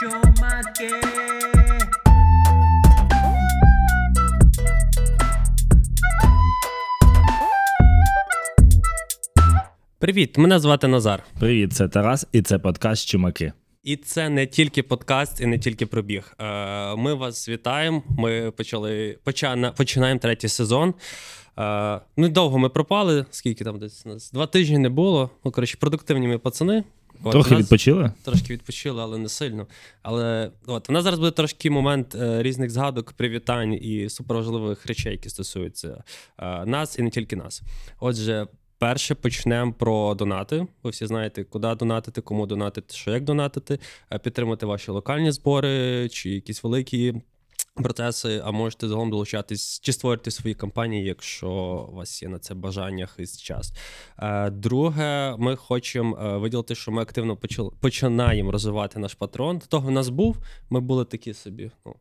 Чумаки. Привіт, мене звати Назар. Привіт, це Тарас, і це подкаст Чумаки. І це не тільки подкаст, і не тільки пробіг. Е, Ми вас вітаємо. Ми почали почина, починаємо третій сезон. Е, Недовго ми пропали. Скільки там десь нас? Два тижні не було. Ну, коротше, продуктивні ми пацани. От, Трохи відпочили? Трошки відпочили, але не сильно. Але от у нас зараз буде трошки момент е, різних згадок, привітань і суперважливих речей, які стосуються е, нас і не тільки нас. Отже, перше почнемо про донати. Ви всі знаєте, куди донатити, кому донатити, що як донатити, е, підтримати ваші локальні збори чи якісь великі. Процеси, а можете загалом долучатись чи створити свої компанії, якщо у вас є на це бажання хист час. Е, Друге, ми хочемо е, виділити, що ми активно починаємо розвивати наш патрон. До того в нас був. Ми були такі собі. Ну,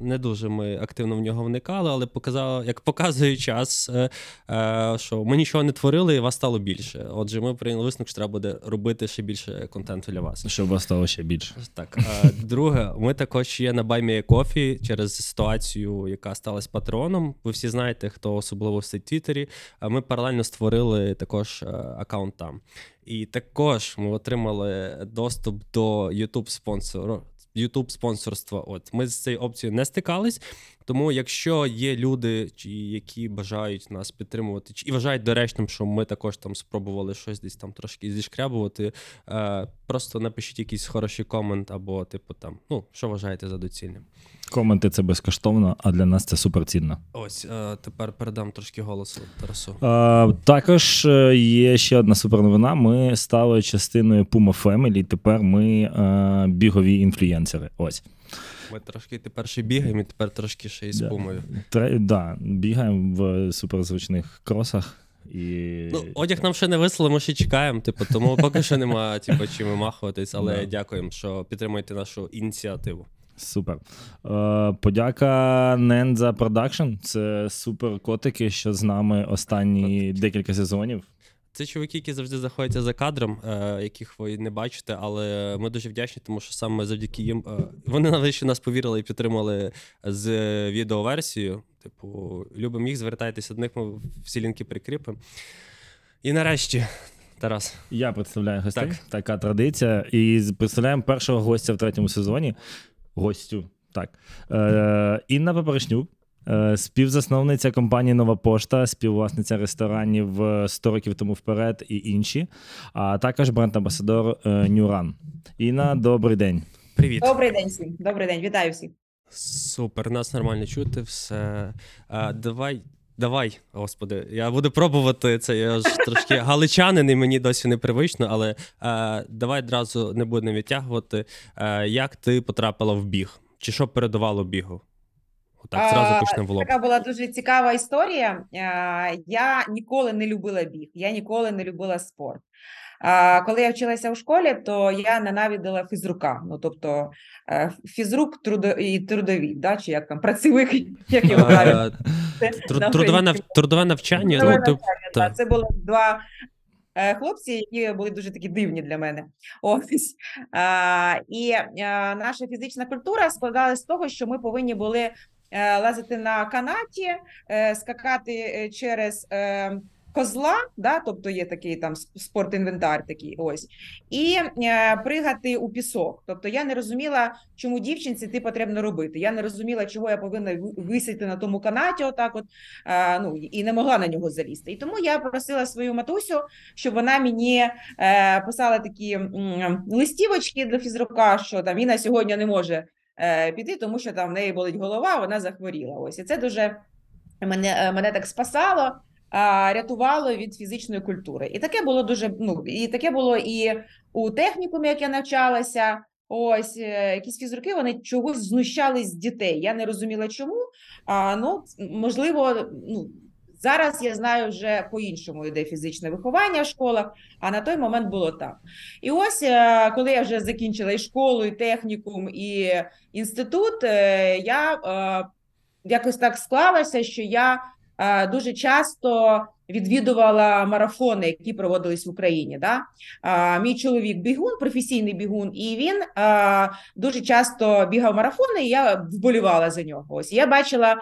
не дуже ми активно в нього вникали, але показало, як показує час, е, е, що ми нічого не творили, і вас стало більше. Отже, ми прийняли висновок, що треба буде робити ще більше контенту для вас. Щоб вас стало ще більше. Так, е, друге, ми також є на Баймія Кофі через ситуацію, яка сталася патроном. Ви всі знаєте, хто особливо в Твіттері. Ми паралельно створили також аккаунт там. І також ми отримали доступ до YouTube спонсору. YouTube спонсорства. От ми з цією опцією не стикались. Тому, якщо є люди, які бажають нас підтримувати, і вважають доречним, що ми також там спробували щось десь там трошки зішкрябувати, е, просто напишіть якийсь хороший комент, або, типу, там, ну, що вважаєте за доцільним. Коменти це безкоштовно, а для нас це суперцінно. Ось е, тепер передам трошки голосу Тарасу. А, також е, є ще одна суперновина. Ми стали частиною Puma Family. Тепер ми е, бігові інфлюєнсери. Ось. Ми трошки тепер ще бігаємо, і тепер трошки ще й з пумою. Тре, да, бігаємо в суперзвучних кросах. І... Ну, одяг нам ще не вислали, ми ще чекаємо. Типу, тому поки що немає типу, чим вимахуватись, але Да. дякуємо, що підтримуєте нашу ініціативу. Супер. Е, подяка Nendza Production. Це супер котики, що з нами останні декілька сезонів. Це чуваки, які завжди знаходяться за кадром, е, яких ви не бачите, але ми дуже вдячні, тому що саме завдяки їм е, вони навіть ще нас повірили і підтримали з відеоверсією. Типу, любимо їх, звертайтеся до них, ми всі лінки прикріпимо. І нарешті, Тарас. Я представляю гостей. Так. Така традиція. І представляємо першого гостя в третьому сезоні. Гостю. Так. Е, Інна Папоришнюк, співзасновниця компанії Нова Пошта, співвласниця ресторанів е, 100 років тому вперед і інші, а також бренд-амбасадор е, Run. Інна, добрий день. Привіт. Добрий день всім. Добрий день, вітаю всіх. Супер, нас нормально чути, все. А, давай, давай, господи, я буду пробувати це. Я ж трошки галичанин, і мені досі непривично, але а, давай одразу не будемо відтягувати. А, як ти потрапила в біг? Чи що передувало бігу? Отак, зразу почнемо в лоб. Така була дуже цікава історія. Я ніколи не любила біг, я ніколи не любила спорт. Коли я вчилася у школі, то я ненавиділа фізрука. Ну тобто е, фізрук трудо і трудовік, да? чи як там працівник, як його тру- Трудове навчання. Трудове Ну, навчання. Це були два е, хлопці, які були дуже такі дивні для мене. Ось. А, і а, наша фізична культура складалася з того, що ми повинні були е, лазити на канаті, е, скакати е, через. Е, Козла, да, тобто є такий там спортінвентар, такий ось, і е, пригати у пісок. Тобто я не розуміла, чому дівчинці це потрібно робити. Я не розуміла, чого я повинна висіти на тому канаті, отак, от е, ну і не могла на нього залізти. І тому я просила свою матусю, щоб вона мені е, писала такі листівочки для фізрука, що там Інна сьогодні не може е, піти, тому що там в неї болить голова, вона захворіла. Ось і це дуже мене, е, мене так спасало. Рятувало від фізичної культури, і таке було дуже ну і таке було і у технікумі, як я навчалася. Ось е, якісь фізруки вони чогось знущались з дітей. Я не розуміла, чому. А ну можливо, ну зараз я знаю вже по-іншому йде фізичне виховання в школах, а на той момент було так. І ось е, коли я вже закінчила і школу, і технікум, і інститут, е, я е, якось так склалося, що я дуже часто відвідувала марафони, які проводились в Україні. Да? Мій чоловік бігун, професійний бігун, і він дуже часто бігав марафони, і я вболівала за нього. Ось я бачила,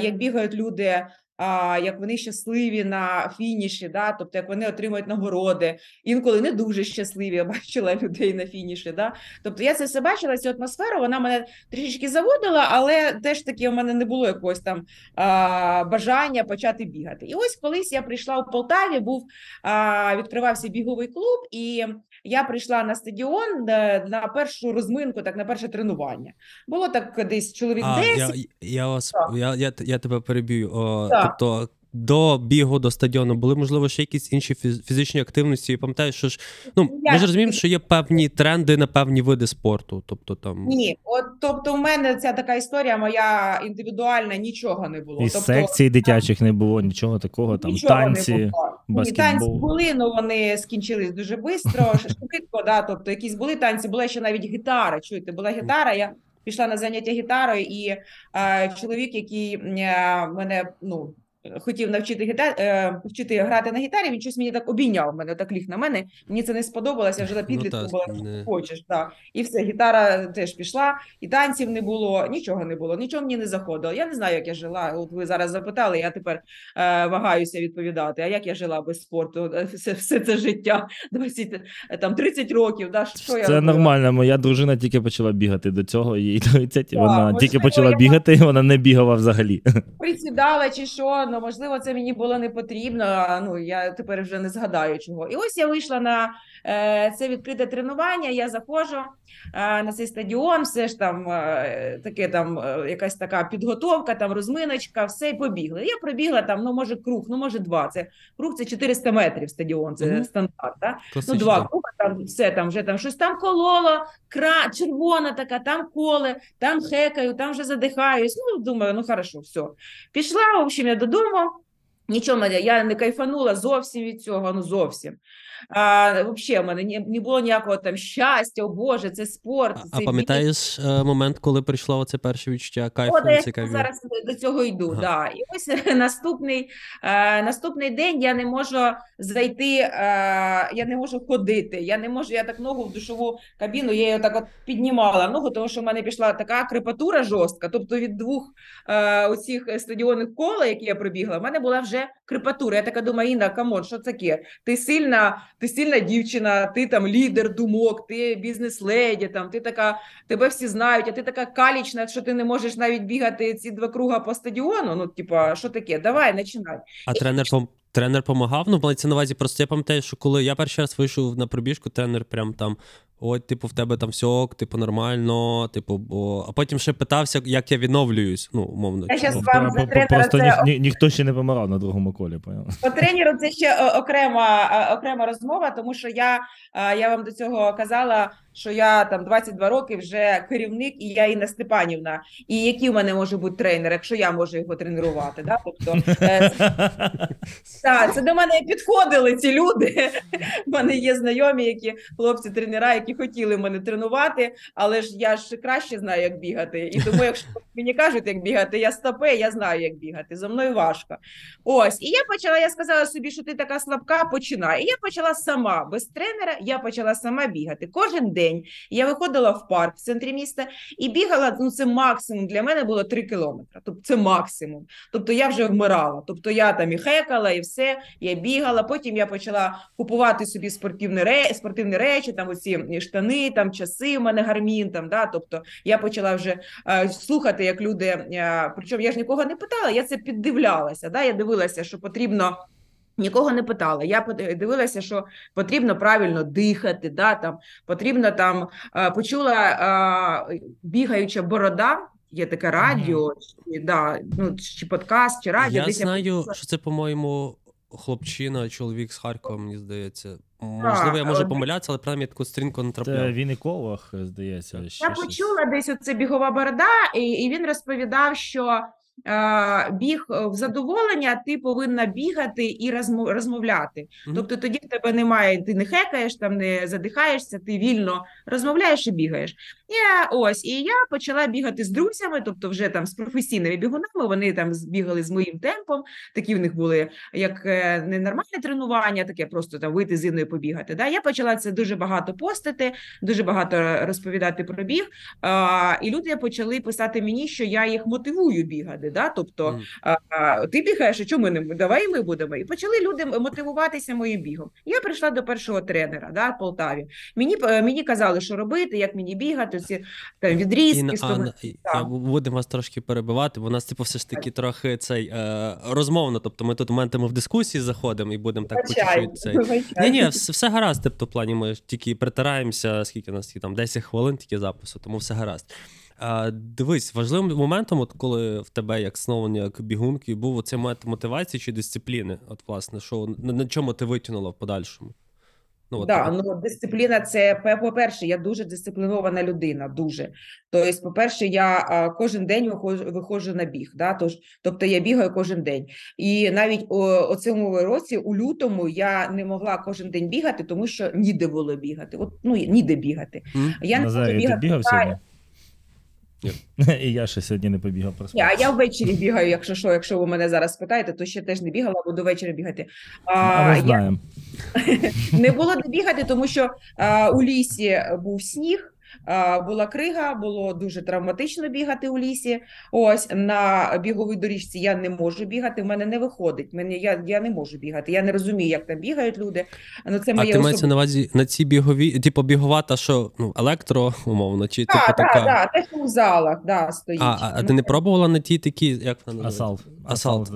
як бігають люди. А, як вони щасливі на фініші, да? тобто як вони отримують нагороди, інколи не дуже щасливі. Я бачила людей на фініші. Да? Тобто я це все бачила, цю атмосферу, вона мене трішечки заводила, але теж таки у мене не було якогось там а, бажання почати бігати. І ось колись я прийшла у Полтаві, був а, відкривався біговий клуб, і я прийшла на стадіон е, на першу розминку, так на перше тренування. Було так десь чоловік А, 10. я, я, вас, я, я, я тебе переб'ю. О, Тобто до бігу до стадіону були, можливо, ще якісь інші фіз- фізичні активності. І пам'ятаєш, що ж ну, Я- ми ж розуміємо, що є певні тренди на певні види спорту. Тобто там Ні, от тобто, у мене ця така історія моя індивідуальна, нічого не було. І тобто, секцій дитячих не було, нічого такого, там Нічого не танці. було. Ні, танці були, але вони скінчились дуже швидко, швидко, да, тобто якісь були танці, була ще навіть гітара. Чуєте, була гітара, я пішла на заняття гітарою, і е, чоловік, який е, мене, ну, хотів навчити гітар, е, вчити грати на гітарі, він щось мені так обійняв мене, так ліг на мене. Мені це не сподобалося, я вже на Ну, підлітку та, була, не- хочеш, да. І все, гітара теж пішла, і танців не було, нічого не було, нічого мені не заходило. Я не знаю, як я жила. От ви зараз запитали, я тепер е, вагаюся відповідати. А як я жила без спорту? Е, Все, все це життя, 20, е, там 30 років. Да? Що я Це нормально. Моя дружина тільки почала бігати до цього, їй 30, Так, вона можливо, тільки почала я- бігати, і вона не бігала взагалі. Присідала чи що, ну можливо, це мені було не потрібно. Ну я тепер вже не згадаю чого. І ось я вийшла на е, це відкрите тренування. Я заходжу е, на цей стадіон, все ж там е, таке там е, якась така підготовка, там розминочка, все і побігли. Я пробігла там, ну може круг, ну може два. Це круг це 400 метрів стадіон, це Мгм. стандарт. Да? Ну, два круга, там все там вже там щось там кололо, кра... червона така, там коле, там хекаю, там вже задихаюсь. Ну, думаю, ну хорошо, все. Пішла, в общем, я додому. Sûrement. Нічого мене, я не кайфанула зовсім від цього, ну зовсім. А, взагалі, в мене не, не було ніякого там щастя, о Боже, це спорт. А, це а пам'ятаєш е, момент, коли прийшло оце перше відчуття кайфу? От, я зараз до цього йду. Ага. Да. І ось наступний, е, наступний день я не можу зайти, е, я не можу ходити, я не можу, я так ногу в душову кабіну, я її так от піднімала ногу, тому що в мене пішла така крепатура жорстка, тобто від двох е, оцих стадіонних кола, які я пробігла, в мене була вже крепатура. Я така думаю, Інна, come on, що таке? Ти сильна, ти сильна дівчина, ти там лідер думок, ти бізнес-леді, там, ти така тебе всі знають, а ти така калічна, що ти не можеш навіть бігати ці два круга по стадіону. Ну, типа, що таке? Давай, починай. А тренер пом... тренер помагав? Ну, мається на увазі, просто я пам'ятаю, що коли я перший раз вийшов на пробіжку, тренер прям там. От, типу, в тебе там все типу, нормально, типу, бо. А потім ще питався, як я відновлююсь. Ну, умовно. Я щас типу. вам за тренера Просто це- ні, ні, ніхто ще не помирав на другому колі. поняла? По тренеру це ще окрема, окрема розмова, тому що я, я вам до цього казала, що я там 22 роки вже керівник, і я Інна Степанівна. І який в мене може бути тренер, якщо я можу його тренувати? Да? Тобто, е, це до мене підходили ці люди. У мене є знайомі, які хлопці-тренера, які хотіли мене тренувати, але ж я ж краще знаю, як бігати. І тому, якщо мені кажуть, як бігати, я стопе, я знаю, як бігати. За мною важко. Ось, і я почала, я сказала собі, що ти така слабка, починай. І я почала сама без тренера, я почала сама бігати. Кожен день я виходила в парк в центрі міста і бігала. Ну, це максимум для мене було 3 кілометри. Тобто це максимум. Тобто я вже вмирала. Тобто я там і хекала, і все. Я бігала. Потім я почала купувати собі спортивні ре... спортивні речі, там оці штани, там часи. У мене гармін. Там да. Тобто я почала вже е, слухати, як люди. Е, причому я ж нікого не питала, я це піддивлялася. Да. Я дивилася, що потрібно. Нікого не питала. Я под- дивилася, що потрібно правильно дихати, да, там, потрібно там, е, почула е, бігаюча борода, є таке радіо, чи, да, ну, чи подкаст, чи радіо. Я десь знаю, почула. що це, по-моєму, хлопчина, чоловік з Харкова, мені здається. Можливо, я можу помилятися, але принаймні таку стрінку не трапляв. він і здається. Ще Я щось. почула десь оце бігова борода, і, і він розповідав, що біг е, в задоволення, ти повинна бігати і розмов- розмовляти. Мгм. Тобто тоді в тебе немає, ти не хекаєш, там не задихаєшся, ти вільно розмовляєш і бігаєш. Я ось і я почала бігати з друзями, тобто вже там з професійними бігунами. Вони там з- бігали з моїм темпом. Такі в них були як е, не нормальне тренування, таке просто там вийти з іною побігати. Да? Я почала це дуже багато постити, дуже багато розповідати про біг. А, і люди почали писати мені, що я їх мотивую бігати. Да? Тобто Мгм. а, а, ти бігаєш, а чому ми не давай ми будемо? І почали люди мотивуватися моїм бігом. Я прийшла до першого тренера да, в Полтаві. Мені мені казали, що робити, як мені бігати, ці там відрізки. З Анна, я будемо вас трошки перебивати, бо у нас, типу, все ж таки трохи цей е, розмовно. Тобто ми тут моментами в дискусії заходимо і будемо так цей. Ні, ні, все, все гаразд. Тобто, в плані ми тільки притираємося, скільки у нас там 10 хвилин тільки запису, тому все гаразд. А, дивись, важливим моментом, от коли в тебе як снова як бігунки, був оцей момент мотивації чи дисципліни. От, власне, що на, на чому ти витягнула в подальшому? Ну, от, Да, ну дисципліна це по- по-перше, я дуже дисциплінована людина. Дуже тобто, по-перше, я а, кожен день виходжу, виходжу на біг. Да? Тож, тобто я бігаю кожен день. І навіть о, о цьому році, у лютому, я не могла кожен день бігати, тому що ніде було бігати. От ну ніде бігати. М? Я не бігати. бігав сьогодні? І я ще сьогодні не побігав Ні, просто. а я ввечері бігаю, якщо що, якщо ви мене зараз питаєте, то ще теж не бігала, буду ввечері бігати. А ми я не було де бігати, тому що а, у лісі був сніг. Була крига, було дуже травматично бігати у лісі. Ось на біговій доріжці я не можу бігати. В мене не виходить. Мене я, я не можу бігати. Я не розумію, як там бігають люди. Ну це моє ти мається на увазі на ці бігові, типу бігова, та що ну, електро, умовно, чи типу така. так, так, те, що в залах, да, стоїть. А, а, а ти не пробувала на ті такі, як вона називається? Асалт. Асалт. Асалт.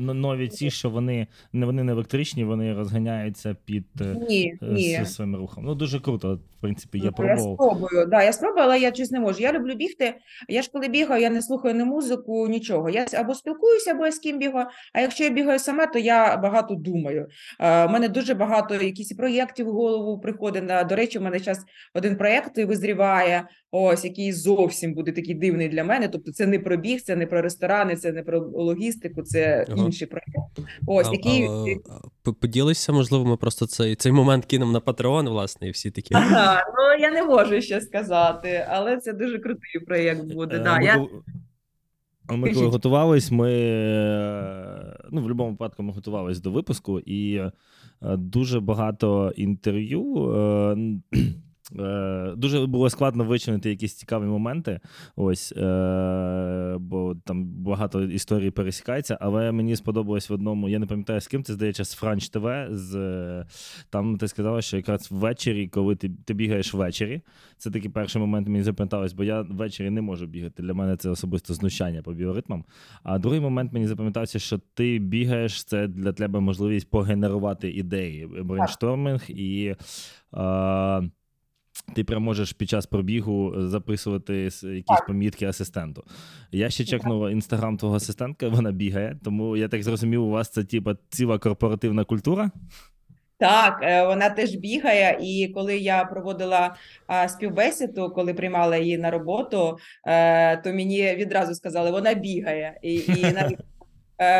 е, Нові ці, що вони не вони не електричні, вони розганяються під е, Ні, е, ні. своїм рухом. Ну дуже круто, в принципі, я Ну, пробував. Спробую. Да, я спробую, але я щось не можу. Я люблю бігти. Я ж коли бігаю, я не слухаю ні музику, нічого. Я або спілкуюся, або я з ким бігаю. А якщо я бігаю сама, то я багато думаю. Е, У мене дуже багато якісь проєктів в голову приходить. До речі, у мене зараз один проєкт визріває, ось який зовсім буде такий дивний для мене. Тобто, це не про біг, це не про ресторани, це не про логістику, це Ага. інший проєкт. Ось А- який. а, а, п- можливо, ми просто цей, цей момент кинемо на Patreon, власне, і всі такі. Ага, ну я не можу ще сказати, але це дуже крутий проєкт буде. Е, Да, ми я... а Ми коли готувались, ми е, ну, в будь-якому випадку ми готувались до випуску, і е, дуже багато інтерв'ю. Е, Дуже було складно вичинити якісь цікаві моменти. Ось, е, бо там багато історій пересікається, але мені сподобалось в одному, я не пам'ятаю з ким це здається, з Франч ТВ. З, е, там ти сказала, що якраз ввечері, коли ти, ти бігаєш ввечері, це такий перший момент мені запам'яталось, бо я ввечері не можу бігати. Для мене це особисто знущання по біоритмам. А другий момент мені запам'ятався, що ти бігаєш, це для тебе можливість погенерувати ідеї, brainstorming і. Е, ти прям можеш під час пробігу записувати с- якісь помітки асистенту. Я ще чекнув інстаграм твого асистентка, вона бігає, тому я так зрозумів, у вас це типа ціла корпоративна культура. Так, е, вона теж бігає, і коли я проводила співбесіду, коли приймала її на роботу, е, то мені відразу сказали, вона бігає. І, і навіть е,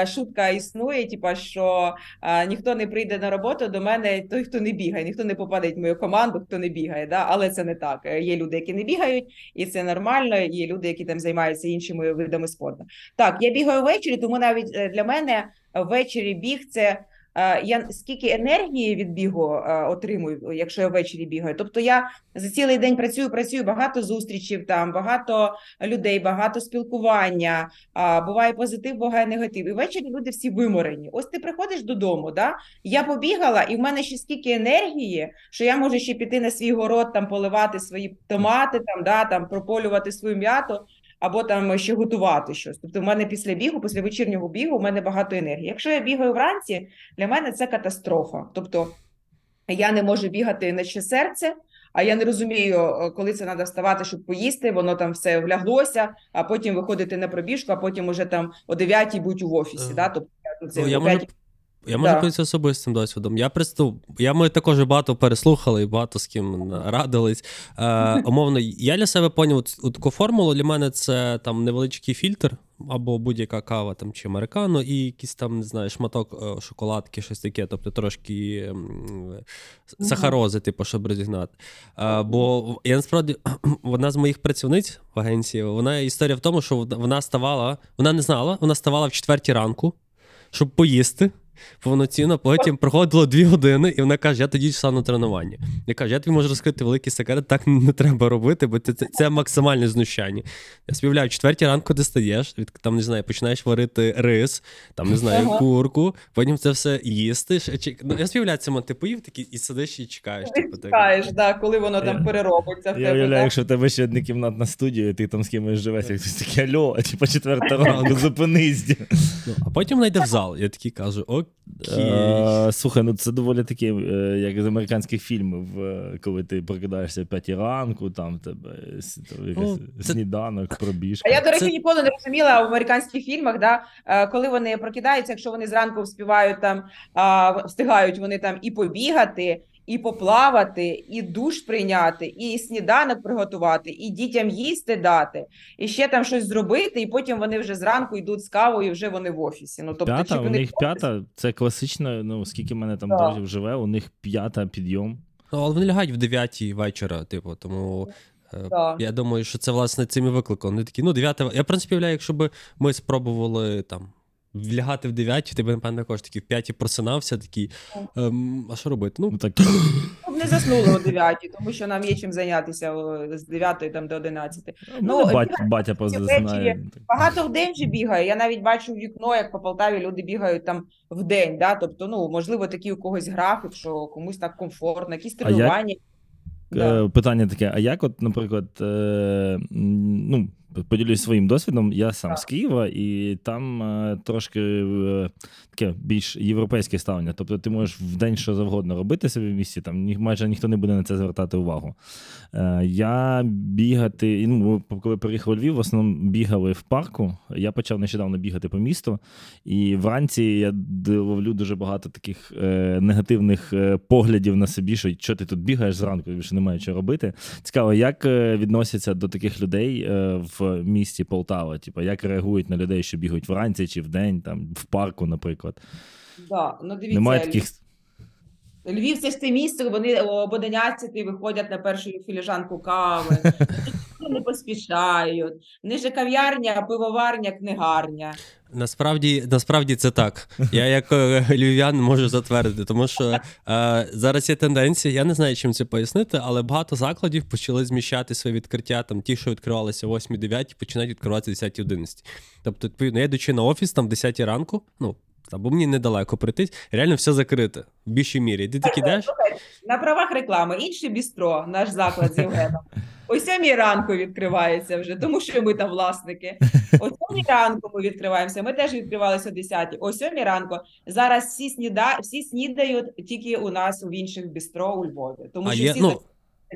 шутка існує, типа, що е, ніхто не прийде на роботу до мене, той, хто не бігає, ніхто не попаде в мою команду, хто не бігає. Да? Але це не так. Е, Є люди, які не бігають, і це нормально. Є люди, які там займаються іншими видами спорту. Так, я бігаю ввечері, тому навіть е, для мене ввечері біг це. Е, Я скільки енергії від бігу е, отримую, якщо я ввечері бігаю. Тобто я за цілий день працюю, працюю багато зустрічей там, багато людей, багато спілкування. Буває позитив, буває негатив. І ввечері люди всі виморені. Ось ти приходиш додому, да? Я побігала, і в мене ще стільки енергії, що я можу ще піти на свій город, там поливати свої томати, там, да, там прополювати свою м'яту. Або там ще готувати щось. Тобто, в мене після бігу, після вечірнього бігу, у мене багато енергії. Якщо я бігаю вранці, для мене це катастрофа. Тобто я не можу бігати наче серце, а я не розумію, е, коли це треба вставати, щоб поїсти, воно там все вляглося, а потім виходити на пробіжку, а потім уже там о 9 будь у офісі. Ага. Да? Тобто, ну, це Ну, я о можу 5 Я можу Да. поділитися особистим досвідом. Я приступ. Я ми також багато переслухали і багато з ким радились. Е, умовно, я для себе поняв от, таку формулу. Для мене це там невеличкий фільтр. або будь-яка кава там чи американо, і якийсь там, не знаю, шматок е, шоколадки, щось таке, тобто трошки сахарози, типу, щоб розігнати. Е, бо я насправді одна з моїх працівниць в агенції, вона історія в тому, що вона ставала, вона не знала, вона ставала в четвертій ранку, щоб поїсти. Повноцінно, потім проходило дві години, і вона каже: я тоді йшла на тренування. Я кажу, я тобі можу розкрити великий секрет, так не треба робити, бо це, це, це максимальне знущання. Я співляю, в четвертій ранку ти стаєш, від там не знаю, починаєш варити рис, там не знаю, Ага. курку, потім це все їсти. ще Ну, я співляю, це ти поїв такий і сидиш і чекаєш. Ти Типу, так. чекаєш, да, коли воно там Я- переробиться Я тебе. уявляю, якщо в тебе ще однокімнатна студія, і ти там з кимось живеш, як хтось такий альо, типу четверта ранку, зупинись. Ну, а потім вона йде в зал. Я такий кажу: окей. Слухай, ну це доволі таке, як з американських фільмів, коли ти прокидаєшся о 5 ранку, там тебе якийсь Ну, сніданок, пробіжка. А я, до речі, Це- ніколи не розуміла в американських фільмах, да, е, коли вони прокидаються, якщо вони зранку вспівають там, встигають вони там і побігати, і поплавати, і душ прийняти, і сніданок приготувати, і дітям їсти дати, і ще там щось зробити, і потім вони вже зранку йдуть з кавою, і вже вони в офісі. Ну, тобто, П'ята, чи у них п'ята, це класично, ну скільки мене там друзів живе, у них п'ята підйом. Ну, але вони лягають в 9 вечора, типу, тому. е, Так. Я думаю, що це власне цим і викликано. Вони такі, ну, 9... Я в принципі уявляю, якщо б ми спробували там лягати в 9, ти б, напевно, також такий в 5 просинався, такий. Ем, а що робити? Ну, Ну так Щоб не заснули о 9, тому що нам є чим зайнятися о, з 9 там, до 11. ну, Ну, батя, батя позаснає. Багато в день же бігає. Я навіть бачу в вікно, як по Полтаві люди бігають там в день. Да? Тобто, ну можливо, такий у когось графік, що комусь так комфортно, якісь А як- тренування. Да. Е, Питання таке: а як, от, наприклад, е, м, ну, поділюсь своїм досвідом, я сам Так. з Києва, і там е, трошки е, таке більш європейське ставлення. Тобто ти можеш в день що завгодно робити собі в місті, там ні, майже ніхто не буде на це звертати увагу. Е, я бігати, ну, коли приїхав у Львів, в основному бігали в парку. Я почав нещодавно бігати по місту, і вранці я ловлю дуже багато таких е, негативних е, поглядів на собі, що що ти тут бігаєш зранку, ще немає чого робити. Цікаво, як е, відносяться до таких людей е, в місті Полтава? Типу, як реагують на людей, що бігають вранці чи вдень, там в парку, наприклад. Да. Ну, дивіться, Немає таких. Львів це ж те місце, вони об 11 виходять на першу філіжанку кави, вони поспішають. Не же кав'ярня, пивоварня, книгарня. Насправді, насправді це так. Я як е, львів'ян можу затвердити, тому що е, зараз є тенденція, я не знаю, чим це пояснити, але багато закладів почали зміщати своє відкриття. Там ті, що відкривалися о 8-9, починають відкриватися 10-11. Тобто, відповідно, я йдучи на офіс там в 10 ранку, ну. Або мені недалеко прийти, реально все закрите в більшій мірі. Ти так ідеш, На правах реклами, інший бістро, наш заклад з Євгеном. О сьомій ранку відкривається вже, тому що ми там власники. О сьомій ранку ми відкриваємося. Ми теж відкривалися о 10. О сьомій ранку. Зараз всі сніда... всі снідають тільки у нас у інших бістро у Львові. Тому А що є, всі ну,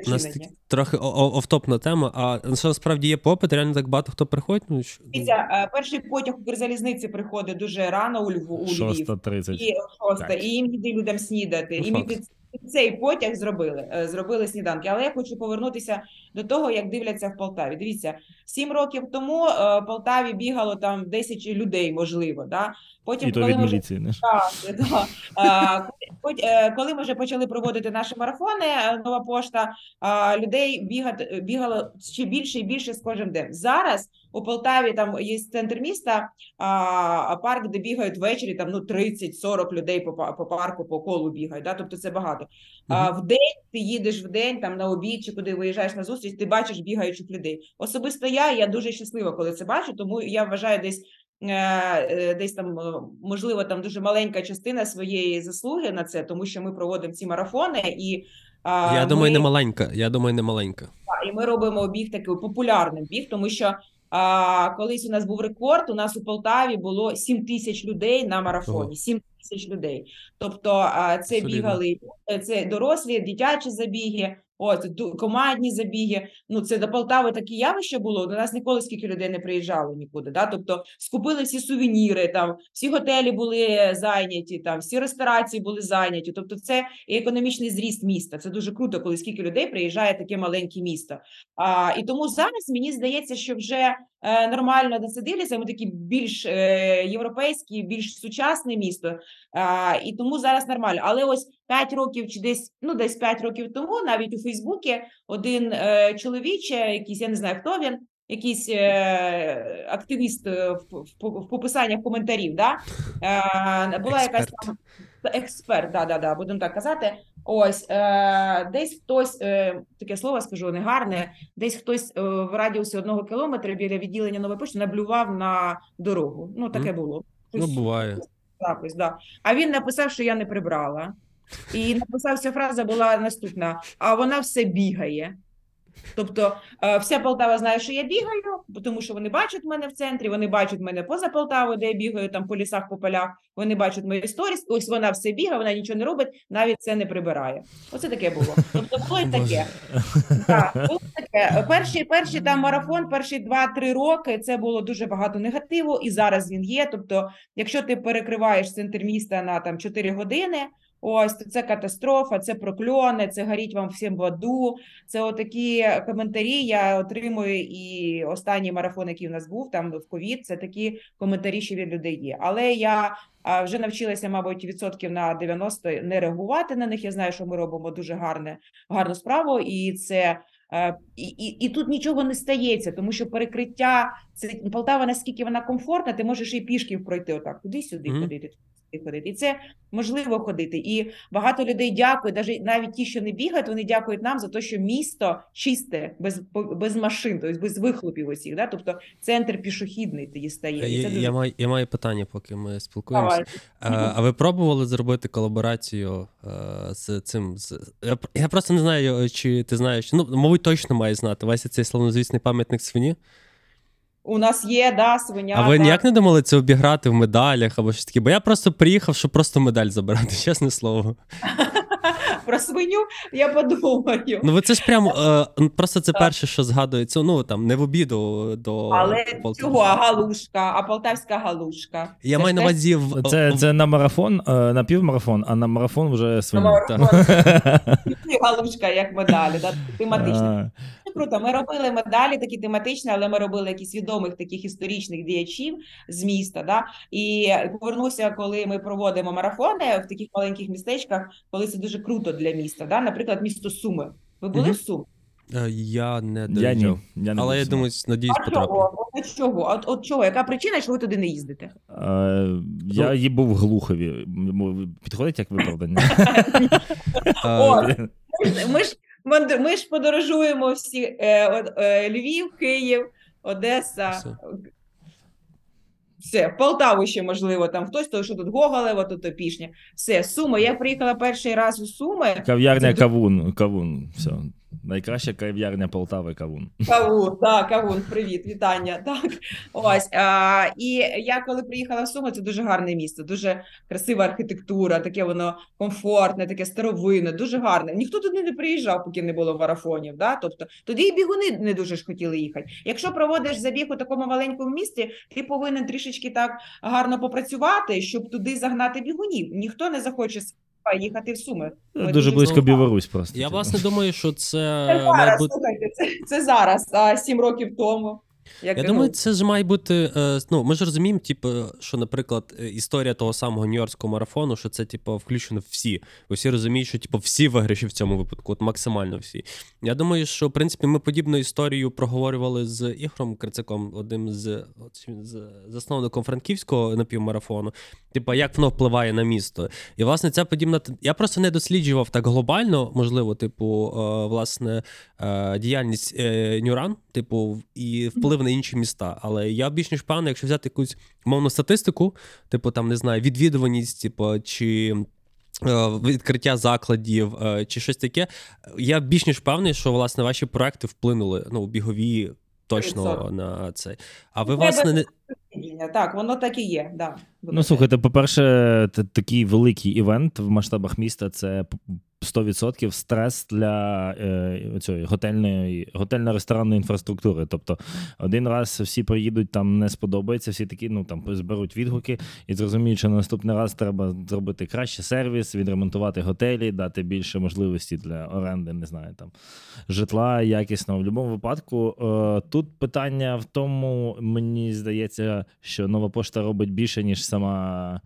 у нас такі трохи офтопна тема. А що насправді є попит, реально так багато хто приходить. Ну, що- Дивіться, е, перший потяг Укрзалізниці приходить дуже рано у Льву у Львів. 6.30. І шоста, Так. і їм ніде людям снідати. Ну, І ми під під цей потяг зробили, е, зробили сніданки. Але я хочу повернутися до того, як дивляться в Полтаві. Дивіться, сім років тому е, в Полтаві бігало там 10 людей, можливо. Да? Потім, І то коли від ми вже міліції. не? так, да. А, е, Коли ми вже почали проводити наші марафони, е, нова пошта людей бігати бігало ще більше і більше з кожним днем. Зараз у Полтаві там є центр міста, а, парк, де бігають ввечері там ну 30-40 людей по, по парку по колу бігають. Да? Тобто це багато. А в день ти їдеш в день там на обід чи куди виїжджаєш на зустріч, ти бачиш бігаючих людей. Особисто я, я дуже щаслива, коли це бачу, тому я вважаю десь. е, е, Десь там е, можливо там дуже маленька частина своєї заслуги на це, тому що ми проводимо ці марафони, і Я думаю, ми, не маленька. Я думаю, не маленька. і ми робимо біг такий популярним біг, тому що а, колись у нас був рекорд. У нас у Полтаві було 7 тисяч людей на марафоні. 7 тисяч людей. Тобто, це Солідно. бігали е, це дорослі, дитячі забіги. От командні забіги. Ну це до Полтави таке явище було. До нас ніколи скільки людей не приїжджало нікуди. Да? Тобто скупили всі сувеніри, там всі готелі були зайняті, там всі ресторації були зайняті. Тобто, це і економічний зріст міста. Це дуже круто, коли скільки людей приїжджає таке маленьке місто. А, і тому зараз мені здається, що вже нормально на це дивляться. Ми такі більш е, європейські, більш сучасне місто, і тому зараз нормально. Але ось 5 років чи десь ну десь 5 років тому, навіть у Фейсбуці, один е, чоловіче, якийсь я не знаю, хто він. Якийсь е, активіст е, в, в, в пописаннях коментарів, да? е, була якась там експерт, да, да, да, будемо так казати. Ось е, десь хтось е, таке слово скажу негарне, десь хтось е, в радіусі одного кілометра біля відділення нової пошти наблював на дорогу. Ну таке було. Ну, буває. Запис, да. А він написав, що я не прибрала. І написався фраза була наступна: а вона все бігає. Тобто е, вся Полтава знає, що я бігаю, тому що вони бачать мене в центрі, вони бачать мене поза Полтавою, де я бігаю там по лісах, по полях. Вони бачать мої сторіс. Ось вона все бігає, вона нічого не робить, навіть це не прибирає. Оце таке було. Тобто було і таке. Так, було таке. Перший, перший там марафон, перші 2-3 роки це було дуже багато негативу, і зараз він є. Тобто, якщо ти перекриваєш центр міста на там 4 години. Ось то це катастрофа, це прокльони, це горіть вам всім в аду. Це отакі коментарі. Я отримую і останній марафон, який у нас був там в ковід. Це такі коментарі, що від людей є. Але я вже навчилася, мабуть, відсотків на 90 не реагувати на них. Я знаю, що ми робимо дуже гарне, гарну справу, і це. І, і, і тут нічого не стається, тому що перекриття це Полтава, наскільки вона комфортна, ти можеш і пішки пройти отак, туди-сюди туди ходити. І це можливо ходити. І багато людей дякують, навіть навіть ті, що не бігають, вони дякують нам за те, що місто чисте, без без машин, тобто без вихлопів усіх. Да? Тобто центр пішохідний тоді стає. І Я, це я, дуже маю, я маю питання, поки ми спілкуємося. А, а ви пробували зробити колаборацію е, з цим? З... Я, я просто не знаю, чи ти знаєш. Ну, мабуть, точно має знати. Весь цей славнозвісний пам'ятник свині. У нас є да, свиня. А ви так. ніяк не думали це обіграти в медалях або щось таке? Бо я просто приїхав, щоб просто медаль забирати, чесне слово. Про свиню я подумаю. Ну, ви це ж прямо е, ну, просто це перше, що згадується. Ну там не в обіду до Але цього галушка, а полтавська галушка. Я Це маю на увазі в Це, це на марафон, е, на півмарафон, а на марафон вже свині. марафон. галушка як медалі, да, тематична. Круто. Ми робили медалі такі тематичні, але ми робили якісь відомих таких історичних діячів з міста. Да? І повернуся, коли ми проводимо марафони в таких маленьких містечках, коли це дуже круто для міста. Да? Наприклад, місто Суми. Ви були в Сум? Е, я не Я доїжджав. ні. Я не Але я був думаю, надіюсь, А потраплю. чого? От чого? От, от чого? Яка причина, що ви туди не їздите? Е, Я її був в Глухові. М- Підходить як виправдання? Е, О, Ми ж- Ми ж мандр- ми ж подорожуємо всі е, от, е, Львів, Київ, Одеса. Все. Все, Полтаву ще можливо, там хтось, то що тут Гоголева, тут Опішня. Все, Суми. Я приїхала перший раз у Суми. Кав'ярня Кавун. Кавун. Все. Найкраща кав'ярня Полтави Кавун. Кавун, так, Кавун, привіт, вітання. Так, ось. А, і я коли приїхала в Суми, це дуже гарне місто, дуже красива архітектура, таке воно комфортне, таке старовинне, дуже гарне. Ніхто туди не приїжджав, поки не було марафонів. Да? Тобто тоді і бігуни не дуже ж хотіли їхати. Якщо проводиш забіг у такому маленькому місті, ти повинен трішечки так гарно попрацювати, щоб туди загнати бігунів. Ніхто не захоче їхати в Суми. Дуже дуже близько Ну, Білорусь просто. Я типу. власне думаю, що це Це зараз, бути. слухайте, це, це зараз, а сім років тому. Як, Я думаю, це ж має бути. е, Ну, ми ж розуміємо, типу, що, наприклад, е, історія того самого нью-йоркського марафону, що це, типу, включено всі. Всі розуміють, що типу, всі виграші в цьому випадку, от максимально всі. Я думаю, що в принципі ми подібну історію проговорювали з Ігорем Крицаком, одним з, от, з засновником франківського напівмарафону. Типу, як воно впливає на місто. І власне ця подібна. Я просто не досліджував так глобально, можливо, типу, е, власне, е, діяльність е, Нюран, типу, і вплив на інші міста. Але я більш ніж певний, якщо взяти якусь мовну статистику, типу там не знаю, відвідуваність, типу, чи. е, Відкриття закладів е, чи щось таке. Я більш ніж певний, що власне ваші проекти вплинули ну, бігові точно 100%. на це. А ви, власне, не Так, воно так і є. Да. Ну, слухайте, по-перше, такий великий івент в масштабах міста це 100% стрес для е, цієї готельної готельно-ресторанної інфраструктури. Тобто один раз всі приїдуть, там не сподобається, всі такі ну там зберуть відгуки і зрозуміють, що на наступний раз треба зробити краще сервіс, відремонтувати готелі, дати більше можливості для оренди, не знаю, там житла якісно. В будь-якому випадку е, тут питання в тому, мені здається, що нова пошта робить більше, ніж сама.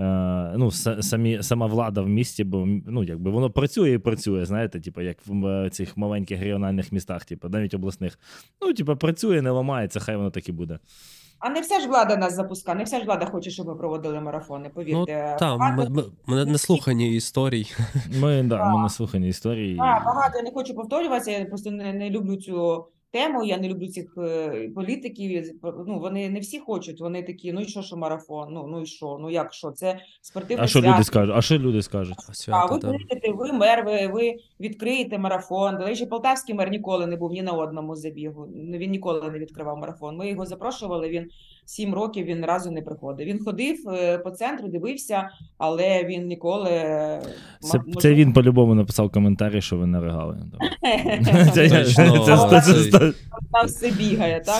Е, Ну, самі, сама влада в місті, бо ну, якби воно працює і працює, знаєте, типу, як в е, цих маленьких регіональних містах, типу, навіть обласних. Ну, типу, працює, не ламається, хай воно так і буде. А не вся ж влада нас запускає, не вся ж влада хоче, щоб ми проводили марафони, Ну, повірте. там, Багато- ми, ми, ми не слухані історій. Ми, да, ми наслухані історії. Так, багато я не хочу повторюватися, я просто не, не люблю цю тему, я не люблю цих е, політиків. Ну, вони не всі хочуть, вони такі, ну і що, що марафон, ну, ну і що, ну як що, це спортивне А що свято. люди скажуть? А що люди скажуть? А Свято, ви да. прийдете, ви мер, ви, ви відкриєте марафон. До речі, полтавський мер ніколи не був ні на одному забігу. Він ніколи не відкривав марафон. Ми його запрошували. Він сім років він разу не приходив. Він ходив е, по центру, дивився, але він ніколи е, Це, ма- це він по-любому написав коментарі, що ви наригали. все бігає, так?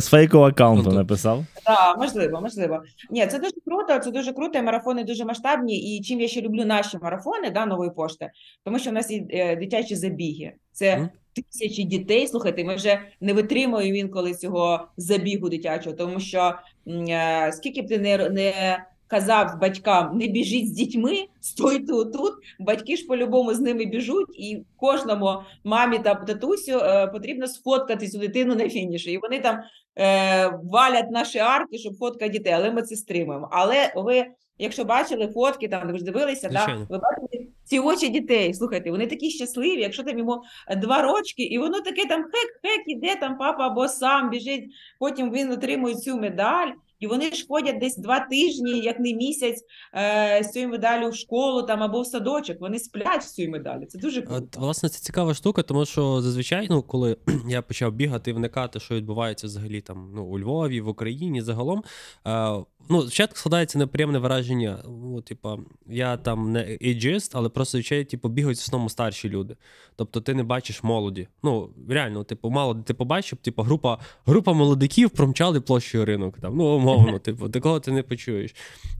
З фейкового, аккаунту Ну, написав. Так, можливо, можливо. Ні, це дуже круто, це дуже круто. Марафони дуже масштабні. І чим я ще люблю наші марафони да, нової пошти, тому що в нас є е, дитячі забіги. Це. Тисячі дітей. Слухайте, ми вже не витримуємо інколи цього забігу дитячого, тому що е, скільки б ти не, не казав батькам, не біжіть з дітьми, стой тут. Батьки ж по-любому з ними біжуть, і кожному мамі та татусю е, потрібно сфоткати цю дитину на фініші. І вони там е, валять наші арки, щоб фотка дітей, але ми це стримуємо. Але ви, якщо бачили фотки, там ви ж дивилися, да, ви бачите ці очі дітей. Слухайте, вони такі щасливі, якщо там йому два рочки, і воно таке там хек-хек, іде там папа або сам біжить. Потім він отримує цю медаль. І вони ж ходять десь два тижні, як не місяць, е, з цією медаллю в школу там або в садочок. Вони сплять з цією медаллю. Це дуже круто. От, власне, це цікава штука, тому що зазвичай, ну, коли я почав бігати і вникати, що відбувається взагалі там ну, у Львові, в Україні загалом. Е, ну, спочатку складається неприємне враження. Ну, типа, я там не ейджист, але просто звичайно, типу, бігають в основному старші люди. Тобто ти не бачиш молоді. Ну, реально, типу, мало де ти побачив, типу, група, група молодиків промчали площею ринок. Там, ну, умовно, типу, такого ти не почуєш.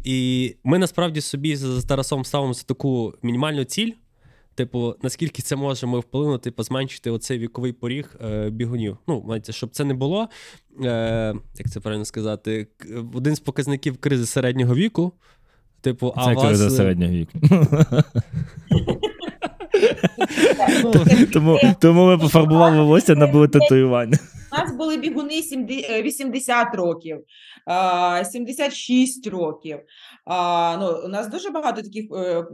І ми насправді собі з Тарасом ставимо таку мінімальну ціль. Типу, наскільки це можемо вплинути, типу, зменшити оцей віковий поріг е, бігунів. Ну, мається, щоб це не було, е, як це правильно сказати, один з показників кризи середнього віку. Типу, а Це вас, криза е, середнього віку. ну, тому, тому ми пофарбували волосся, набили татуювання. У нас були бігуни 70 е, 80 років, а, 76 років. Ну, у нас дуже багато таких, е,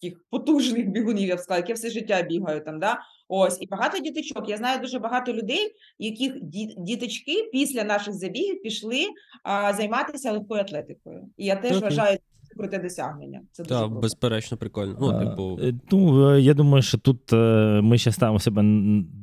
таких потужних бігунів, я б сказала, які все життя бігають там. Да? Ось, і багато діточок. Я знаю дуже багато людей, яких діточки після наших забігів пішли а, займатися легкою атлетикою. І я теж Окей. вважаю це круте досягнення. Це дуже Так, безперечно, прикольно. Ну, А, типу, е, Ну, е, я думаю, що тут е, ми ще ставимо себе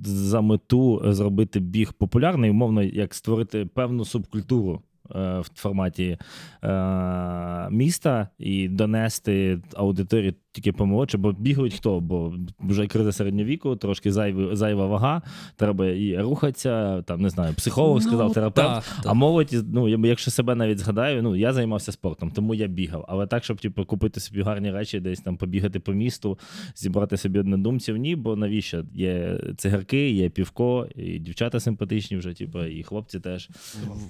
за мету е, зробити біг популярний, умовно, як створити певну субкультуру. е, В форматі е, міста і донести аудиторію тільки помолодше, бо бігають хто? Бо вже криза середнього віку, трошки зайві, зайва вага, треба і рухатися, там не знаю, психолог сказав, ну, терапевт. так, А так. молодь, ну я- якщо себе навіть згадаю, ну я займався спортом, тому я бігав. Але так, щоб типу, купити собі гарні речі, десь там побігати по місту, зібрати собі однодумців, ні, бо навіщо? Є цигарки, є півко, і дівчата симпатичні вже, типу, і хлопці теж.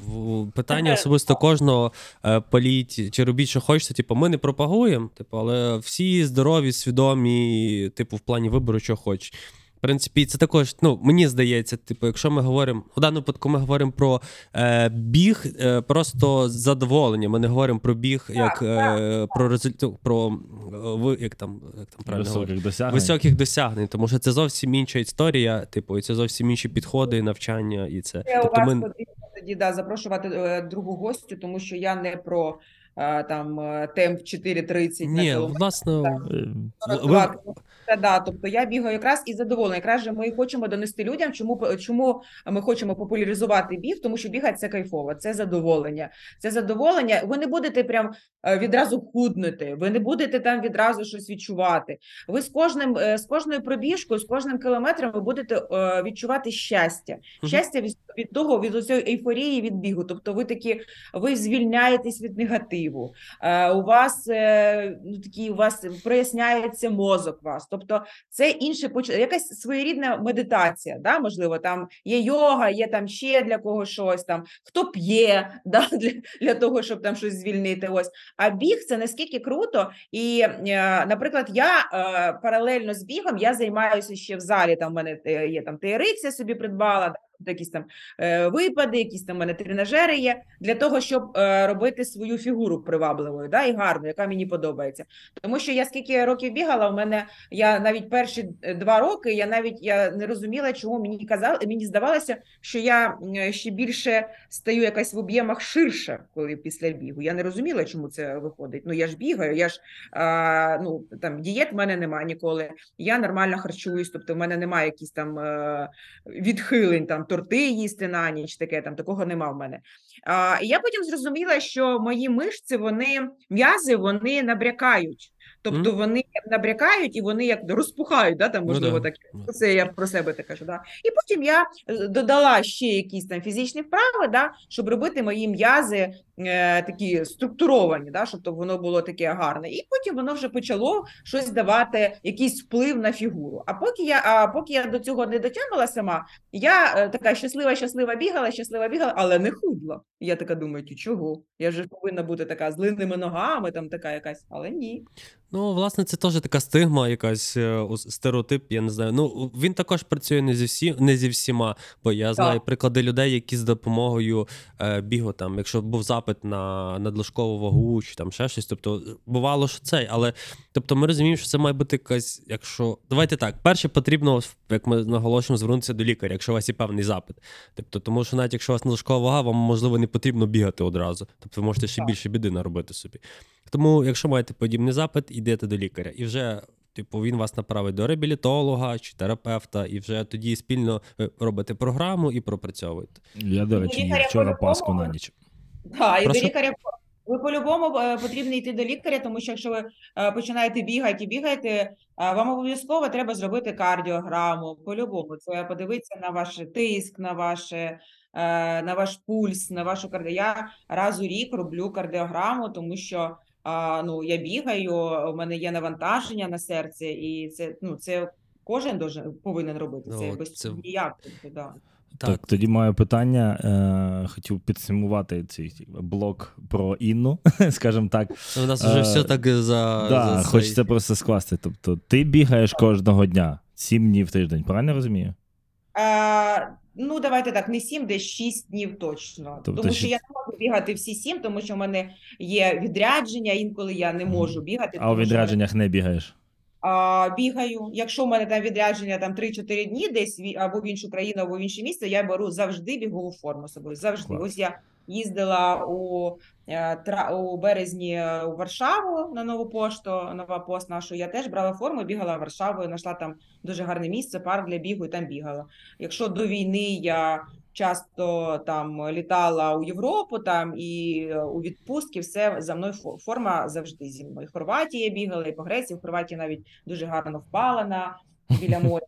В- Питання особисто кожного е, політь чи робіть, що хочете. Типу, ми не пропагуємо, типу, але всі здорові, свідомі, типу, в плані вибору, що хочуть. В принципі, це також, ну, мені здається, типу, якщо ми говоримо, у даному випадку ми говоримо про е, біг, е, просто задоволення. Ми не говоримо про біг як е, про результат, про е, ви- як там, як там правильно? Високих досягнень. Високих досягнень, тому що це зовсім інша історія, типу, і це зовсім інші підходи, навчання, і це. Це у Тобто вас ми... потрібно тоді да, запрошувати е, другу гостю, тому що я не про там е, темп 4.30 на Ні, кілометр. власне, Е, ви, да, тобто я бігаю якраз із задоволення. Якраз же ми хочемо донести людям, чому чому ми хочемо популяризувати біг, тому що бігати це кайфово, це задоволення. Це задоволення. Ви не будете прям е, відразу худнути, ви не будете там відразу щось відчувати. Ви з кожним з кожною пробіжкою, з кожним кілометром ви будете відчувати щастя. Щастя від, від того, від цієї ейфорії від бігу. Тобто, ви такі ви звільняєтесь від негативу. Е, у вас е, ну такі у вас проясняється мозок. Вас, тобто це інше якась своєрідна медитація. Да, можливо, там є йога, є там ще для когось щось там. Хто п'є да, для, для того, щоб там щось звільнити. Ось а біг це наскільки круто. І, е, наприклад, я паралельно з бігом я займаюся ще в залі. Там в мене є там TRX, собі придбала. Якісь там е, випади, якісь там мене тренажери є для того, щоб е, робити свою фігуру привабливою, да, і гарною, яка мені подобається. Тому що я скільки років бігала, у мене я навіть перші е, два роки я навіть я не розуміла, чому мені казали, мені здавалося, що я е, ще більше стаю якась в об'ємах ширше, коли після бігу. Я не розуміла, чому це виходить. Ну я ж бігаю, я ж а, ну там дієт в мене немає ніколи. Я нормально харчуюсь, тобто в мене немає якісь там е, відхилень, там торти їсти на ніч, таке там такого нема в мене. А, і я потім зрозуміла, що мої мишці, вони м'язи, вони набрякають. Тобто Мгм. вони набрякають і вони як розпухають, да, там Ну можливо да. так. Ну. Це я про себе так кажу. Да. І потім я е, додала ще якісь там фізичні вправи, да, щоб робити мої м'язи е, такі структуровані, да, щоб то воно було таке гарне. І потім воно вже почало щось давати, якийсь вплив на фігуру. А поки я, а поки я до цього не дотягнула сама, я е, така щаслива, щаслива бігала, щаслива бігала, але не худла. Я така думаю, чого? Я ж повинна бути така з длинними ногами, там така якась, але ні. Ну, власне, це теж така стигма, якась е, стереотип, я не знаю. Ну, він також працює не зі всі, не зі всіма, бо я знаю приклади людей, які з допомогою е, бігу, там, якщо був запит на надлишкову вагу чи там ще щось, тобто бувало, що цей, але тобто ми розуміємо, що це має бути якась, якщо. Давайте так, перше потрібно, як ми наголошуємо, звернутися до лікаря, якщо у вас є певний запит. Тобто, тому що навіть якщо у вас надлишкова вага, вам можливо не потрібно бігати одразу. Тобто ви можете ще Так. більше біди наробити собі. Тому, якщо маєте подібний запит, йдете до лікаря. І вже, типу, він вас направить до реабілітолога чи терапевта, і вже тоді спільно робите програму і пропрацьовуєте. Я, до речі, вчора по-любому. паску на ніч. Так, і Прошу? до лікаря ви по-любому е, потрібно йти до лікаря, тому що якщо ви е, починаєте бігати і бігаєте, е, вам обов'язково треба зробити кардіограму. По-любому, це подивитися на ваш тиск, на ваше. е, На ваш пульс, на вашу карди. Я раз у рік роблю кардіограму, тому що а, ну я бігаю, у мене є навантаження на серце, і це ну це кожен должен повинен робити. Це Ну, без це- ніяк. тобто, да. Так. тоді маю питання. Е, хотів підсумувати цей блок про Інну, скажімо так. У нас вже Е, все так за. Да, за хочеться цей- просто скласти. Тобто, ти бігаєш кожного дня, сім днів в тиждень, правильно розумію? А, ну, давайте так, не сім, десь шість днів точно. Тобто тому що шість- я не можу бігати всі сім, тому що в мене є відрядження, інколи я не можу бігати. А у тому що в мене- відрядженнях не бігаєш. А, бігаю. Якщо в мене там відрядження там 3-4 дні десь ві- або в іншу країну, або в інше місце, я беру завжди бігову форму з собою. Завжди. Клас. Ось я їздила у, е, у березні е, у Варшаву на нову пошту, нова пост нашу. Я теж брала форму, бігала Варшавою, знайшла там дуже гарне місце, парк для бігу і там бігала. Якщо до війни я часто там літала у Європу там і е, у відпустки, все за мною форма завжди зі мною. В Хорватії я бігала, і по Греції, в Хорватії навіть дуже гарно впала на біля моря.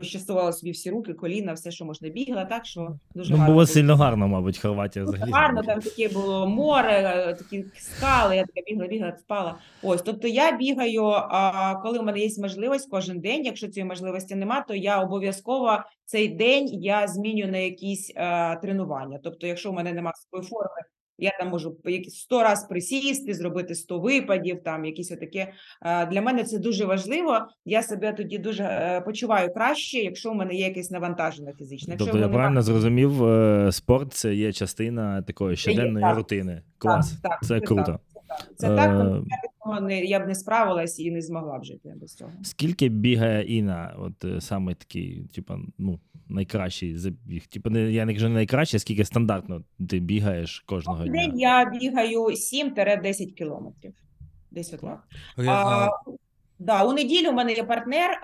Там собі всі руки, коліна, все, що можна бігала, так що дуже Ну, гарно. було сильно гарно, мабуть, Хорватія взагалі. гарно, там таке було море, такі скали, я така бігла, бігла, спала. Ось, тобто я бігаю, а коли в мене є можливість кожен день, якщо цієї можливості нема, то я обов'язково цей день я зміню на якісь е, тренування. Тобто, якщо в мене немає своєї форми, я там можу 100 раз присісти, зробити 100 випадів, там якісь отаке. Е, Для мене це дуже важливо. Я себе тоді дуже е, почуваю краще, якщо в мене є якесь навантаження фізичне. Якщо Тобто я правильно нема- правильно зрозумів, е, спорт це є частина такої щоденної так. рутини. Клас. Так, Це круто. Це так. Так, тому Е, я цього не, я б не справилась і не змогла б жити без цього. Скільки бігає Іна, От е, саме такий, типа, ну, найкращий забіг. Типу, не я не кажу не найкращий, а скільки стандартно ти бігаєш кожного дня. день я бігаю 7-10 кілометрів. Десь отак. А, а, Да, у неділю у мене є партнер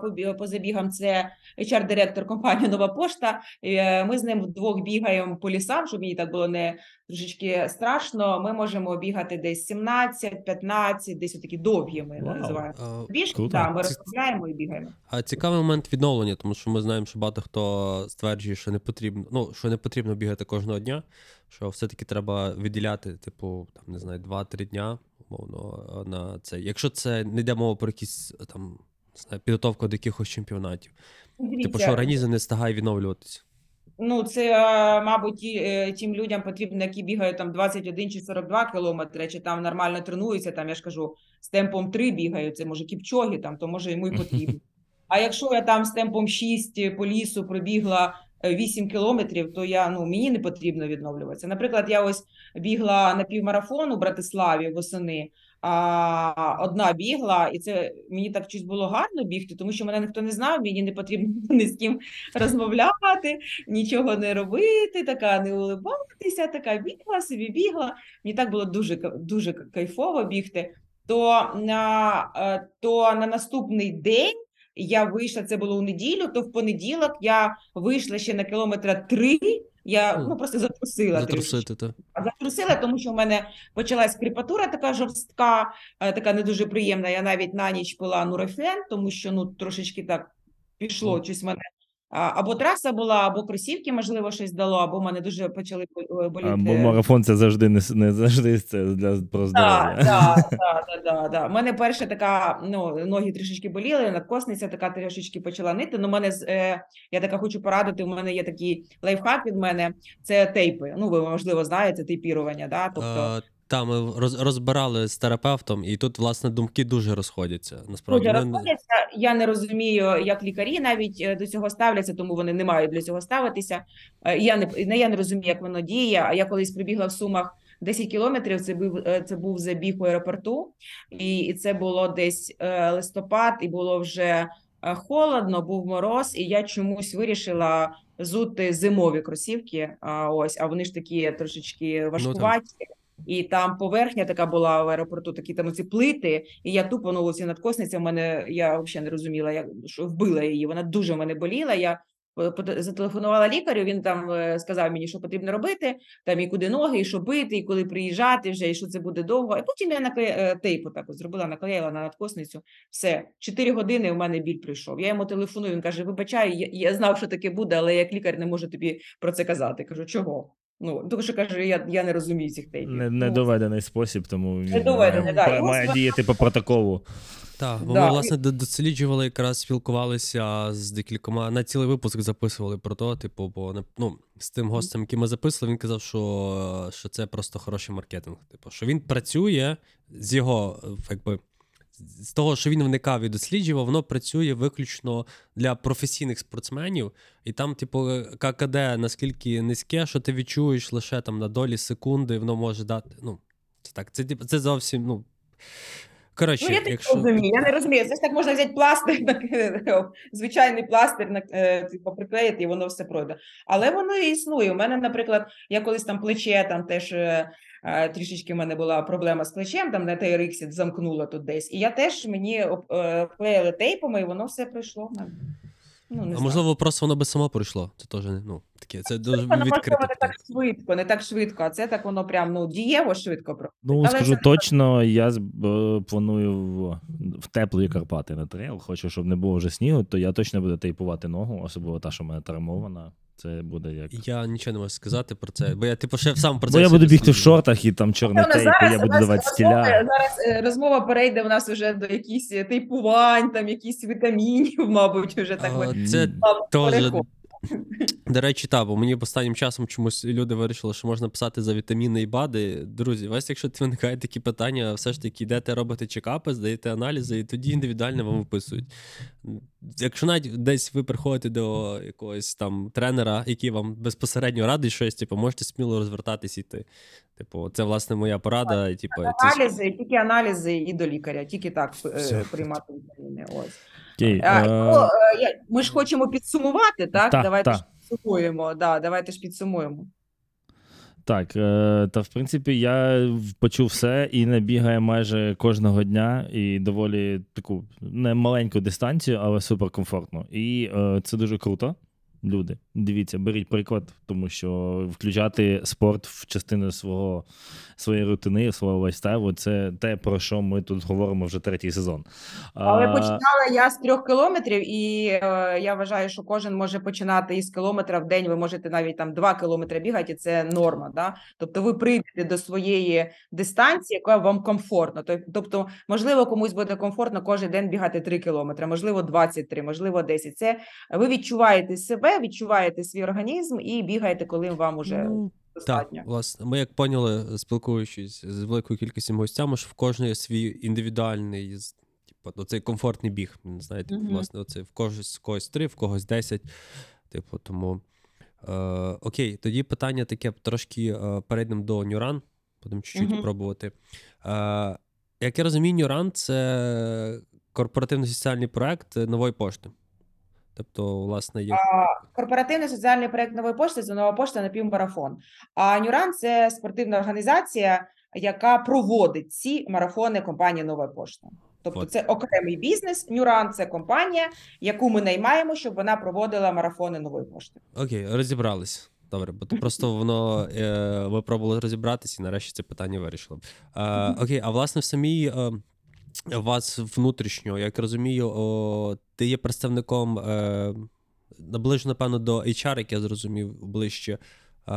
по, по забігам. Це HR-директор компанії Нова Пошта. Е, Ми з ним вдвох бігаємо по лісам, щоб мені так було не трошечки страшно. Ми можемо бігати десь 17, 15, десь такі довгі. Ми Вау. називаємо. А, Біжки, да, ми розмовляємо і бігаємо. А цікавий момент відновлення, тому що ми знаємо, що багато хто стверджує, що не потрібно, ну, що не потрібно бігати кожного дня, що все-таки треба виділяти, типу, там, не знаю, 2-3 дня, умовно, на це. Якщо це не йде мова про якісь там не знаю, підготовку до якихось чемпіонатів. Типу, Дивіться, що організм не встигає відновлюватися. Ну, це, е, мабуть, ті, е, тим людям потрібно, які бігають там 21 чи 42 кілометри, чи там нормально тренуються, там, я ж кажу, з темпом 3 бігають, це може кіпчоги, там, то може йому і потрібно. А якщо я там з темпом 6 по лісу пробігла е, 8 кілометрів, то я, ну, мені не потрібно відновлюватися. Наприклад, я ось бігла на півмарафон у Братиславі восени, а одна бігла, і це мені так щось було гарно бігти, тому що мене ніхто не знав, мені не потрібно ні з ким розмовляти, нічого не робити, така не улибатися, така бігла собі бігла. Мені так було дуже дуже кайфово бігти. То е, то на наступний день я вийшла, це було у неділю, то в понеділок я вийшла ще на кілометра три. Я ну просто затрусила. Затрусити, то. А Затрусила, тому що в мене почалась кріпатура така жорстка, е, така не дуже приємна. Я навіть на ніч пила нурофен, тому що ну трошечки так пішло щось мене. А, Або траса була, або кросівки, можливо, щось дало, або мене дуже почали боліти. А, бо марафон це завжди не, с- не завжди це для про здоров'я. так, так, так, так. У мене перша така, ну, ноги трішечки боліли, надкосниця така трішечки почала нити. Ну, мене, з- е, я така хочу порадити, у мене є такий лайфхак від мене, це тейпи. Ну, ви, можливо, знаєте, тейпірування, да? тобто... Та, ми роз, розбирали з терапевтом, і тут, власне, думки дуже розходяться. Насправді, Дуже розходяться. Я не розумію, як лікарі навіть е, до цього ставляться, тому вони не мають для цього ставитися. Е, Я не, я не розумію, як воно діє. А я колись прибігла в Сумах 10 кілометрів. Це був е, це був забіг у аеропорту, і, це було десь листопад, і було вже холодно, був мороз, і я чомусь вирішила зути зимові кросівки. А ось, а вони ж такі трошечки важкуваті. І там поверхня така була в аеропорту, такі там оці плити, і я тупо ну, оці надкосниця в мене, я взагалі не розуміла, як що вбила її. Вона дуже в мене боліла. Я е, зателефонувала лікарю. Він там е, сказав мені, що потрібно робити, там і куди ноги, і що бити, і коли приїжджати вже, і що це буде довго. І потім я накле... е, тейпу так зробила, наклеїла на надкосницю. Все, чотири години у мене біль прийшов. Я йому телефоную. Він каже: Вибачай, я, я знав, що таке буде, але як лікар не можу тобі про це казати. Кажу, чого? Ну, тому що каже, я, я не розумію цих тейпів. Не, Ну, недоведений спосіб, тому він Недоведений, має, да. Має діяти по протоколу. Так, бо Да, ми власне досліджували, якраз спілкувалися з декількома на цілий випуск записували про то, типу, бо ну, з тим гостем, який ми записували, він казав, що, що це просто хороший маркетинг. Типу, що він працює з його, е, якби. З того, що він вникав і досліджував, воно працює виключно для професійних спортсменів, і там, типу, ККД наскільки низьке, що ти відчуєш лише там на долі секунди, воно може дати. Ну, це так, це, типу, це зовсім, ну. Коротше, Ну, я не якщо... розумію, я не розумію. Це ж так можна взяти пластир, так, звичайний пластир, на- е, типу, приклеїти, і воно все пройде. Але воно і існує. У мене, наприклад, я колись там плече, там теж е, е, трішечки в мене була проблема з плечем, там на TRX замкнула тут десь. І я теж мені е, клеїли тейпами, і воно все пройшло. в мене. Ну, не А знаю. можливо, просто воно би само пройшло. Це теж ну таке. Це дуже Воно, можливо, відкрите. не питання. так швидко, не так швидко, а це так воно прям ну, дієво швидко проходить. Ну, Але скажу це точно, я з- б- планую в, в теплі Карпати на трейл. Хочу, щоб не було вже снігу, то я точно буду тейпувати ногу, особливо та, що в мене травмована. Це буде як. Я нічого не можу сказати про це, бо я типу ще сам про це. Бо я буду бігти в шортах і там чорний Напевно, тейп, і я буду давати стіля. Зараз е, розмова перейде у нас вже до якихось е, тейпувань, там якісь вітамінів, мабуть, вже так. Це теж. До речі, та, бо мені останнім часом чомусь люди вирішили, що можна писати за вітаміни і БАДи. Друзі, вас, якщо виникають такі питання, все ж таки йдете робите чекапи, здаєте аналізи, і тоді індивідуально вам виписують. Якщо навіть десь ви приходите до якогось там тренера, який вам безпосередньо радить щось, типу, можете сміло розвертатись і йти. Типу, це власне моя порада. і, Типу, це... Аналізи, тільки аналізи і до лікаря, тільки так е, Все. приймати вітаміни. Ось. Окей, А, е, ну, е, я- ми ж хочемо підсумувати, так? Та, давайте та. ж підсумуємо. Да, давайте ж підсумуємо. Так, е, та в принципі я в- почув все і не бігає майже кожного дня, і доволі таку не маленьку дистанцію, але суперкомфортно. І е, це дуже круто. Люди, дивіться, беріть приклад, тому що включати спорт в частину свого своєї рутини, свого лайфстайлу це те, про що ми тут говоримо вже третій сезон. Але А, починала я з трьох кілометрів, і е, я вважаю, що кожен може починати із кілометра в день. Ви можете навіть там два кілометри бігати, і це норма. Да? Тобто ви прийдете до своєї дистанції, яка вам комфортна. Тоб- Тобто, можливо, комусь буде комфортно кожен день бігати 3 кілометри, можливо, 23, можливо, 10. Це ви відчуваєте себе, відчуваєте свій організм і бігаєте, коли вам уже Ну, достатньо. Так, власне, ми як поняли, спілкуючись з великою кількістю гостями, що в кожної свій індивідуальний, типу, оцей комфортний біг. Знаєте, Мгм. власне, оцей в когось, в когось три, в когось десять. Типу, тому. Е, окей, тоді питання таке трошки е, перейдемо до Нюран, будемо чуть-чуть Мгм. пробувати. Е, як я розумію, Нюран це корпоративний соціальний проект нової пошти. Тобто, власне, є. Корпоративний соціальний проект нової пошти це нова пошта на півмарафон. А Нюран це спортивна організація, яка проводить ці марафони компанії Нова пошта. Тобто, От. це окремий бізнес. Нюран це компанія, яку ми наймаємо, щоб вона проводила марафони нової пошти. Окей, розібрались. Добре, бо то просто воно е, ви пробували розібратися, і нарешті це питання вирішило. Е, окей, а власне в самій е, вас внутрішньо, як розумію, о, ти є представником е, наближено, напевно, до HR, як я зрозумів, ближче. Е,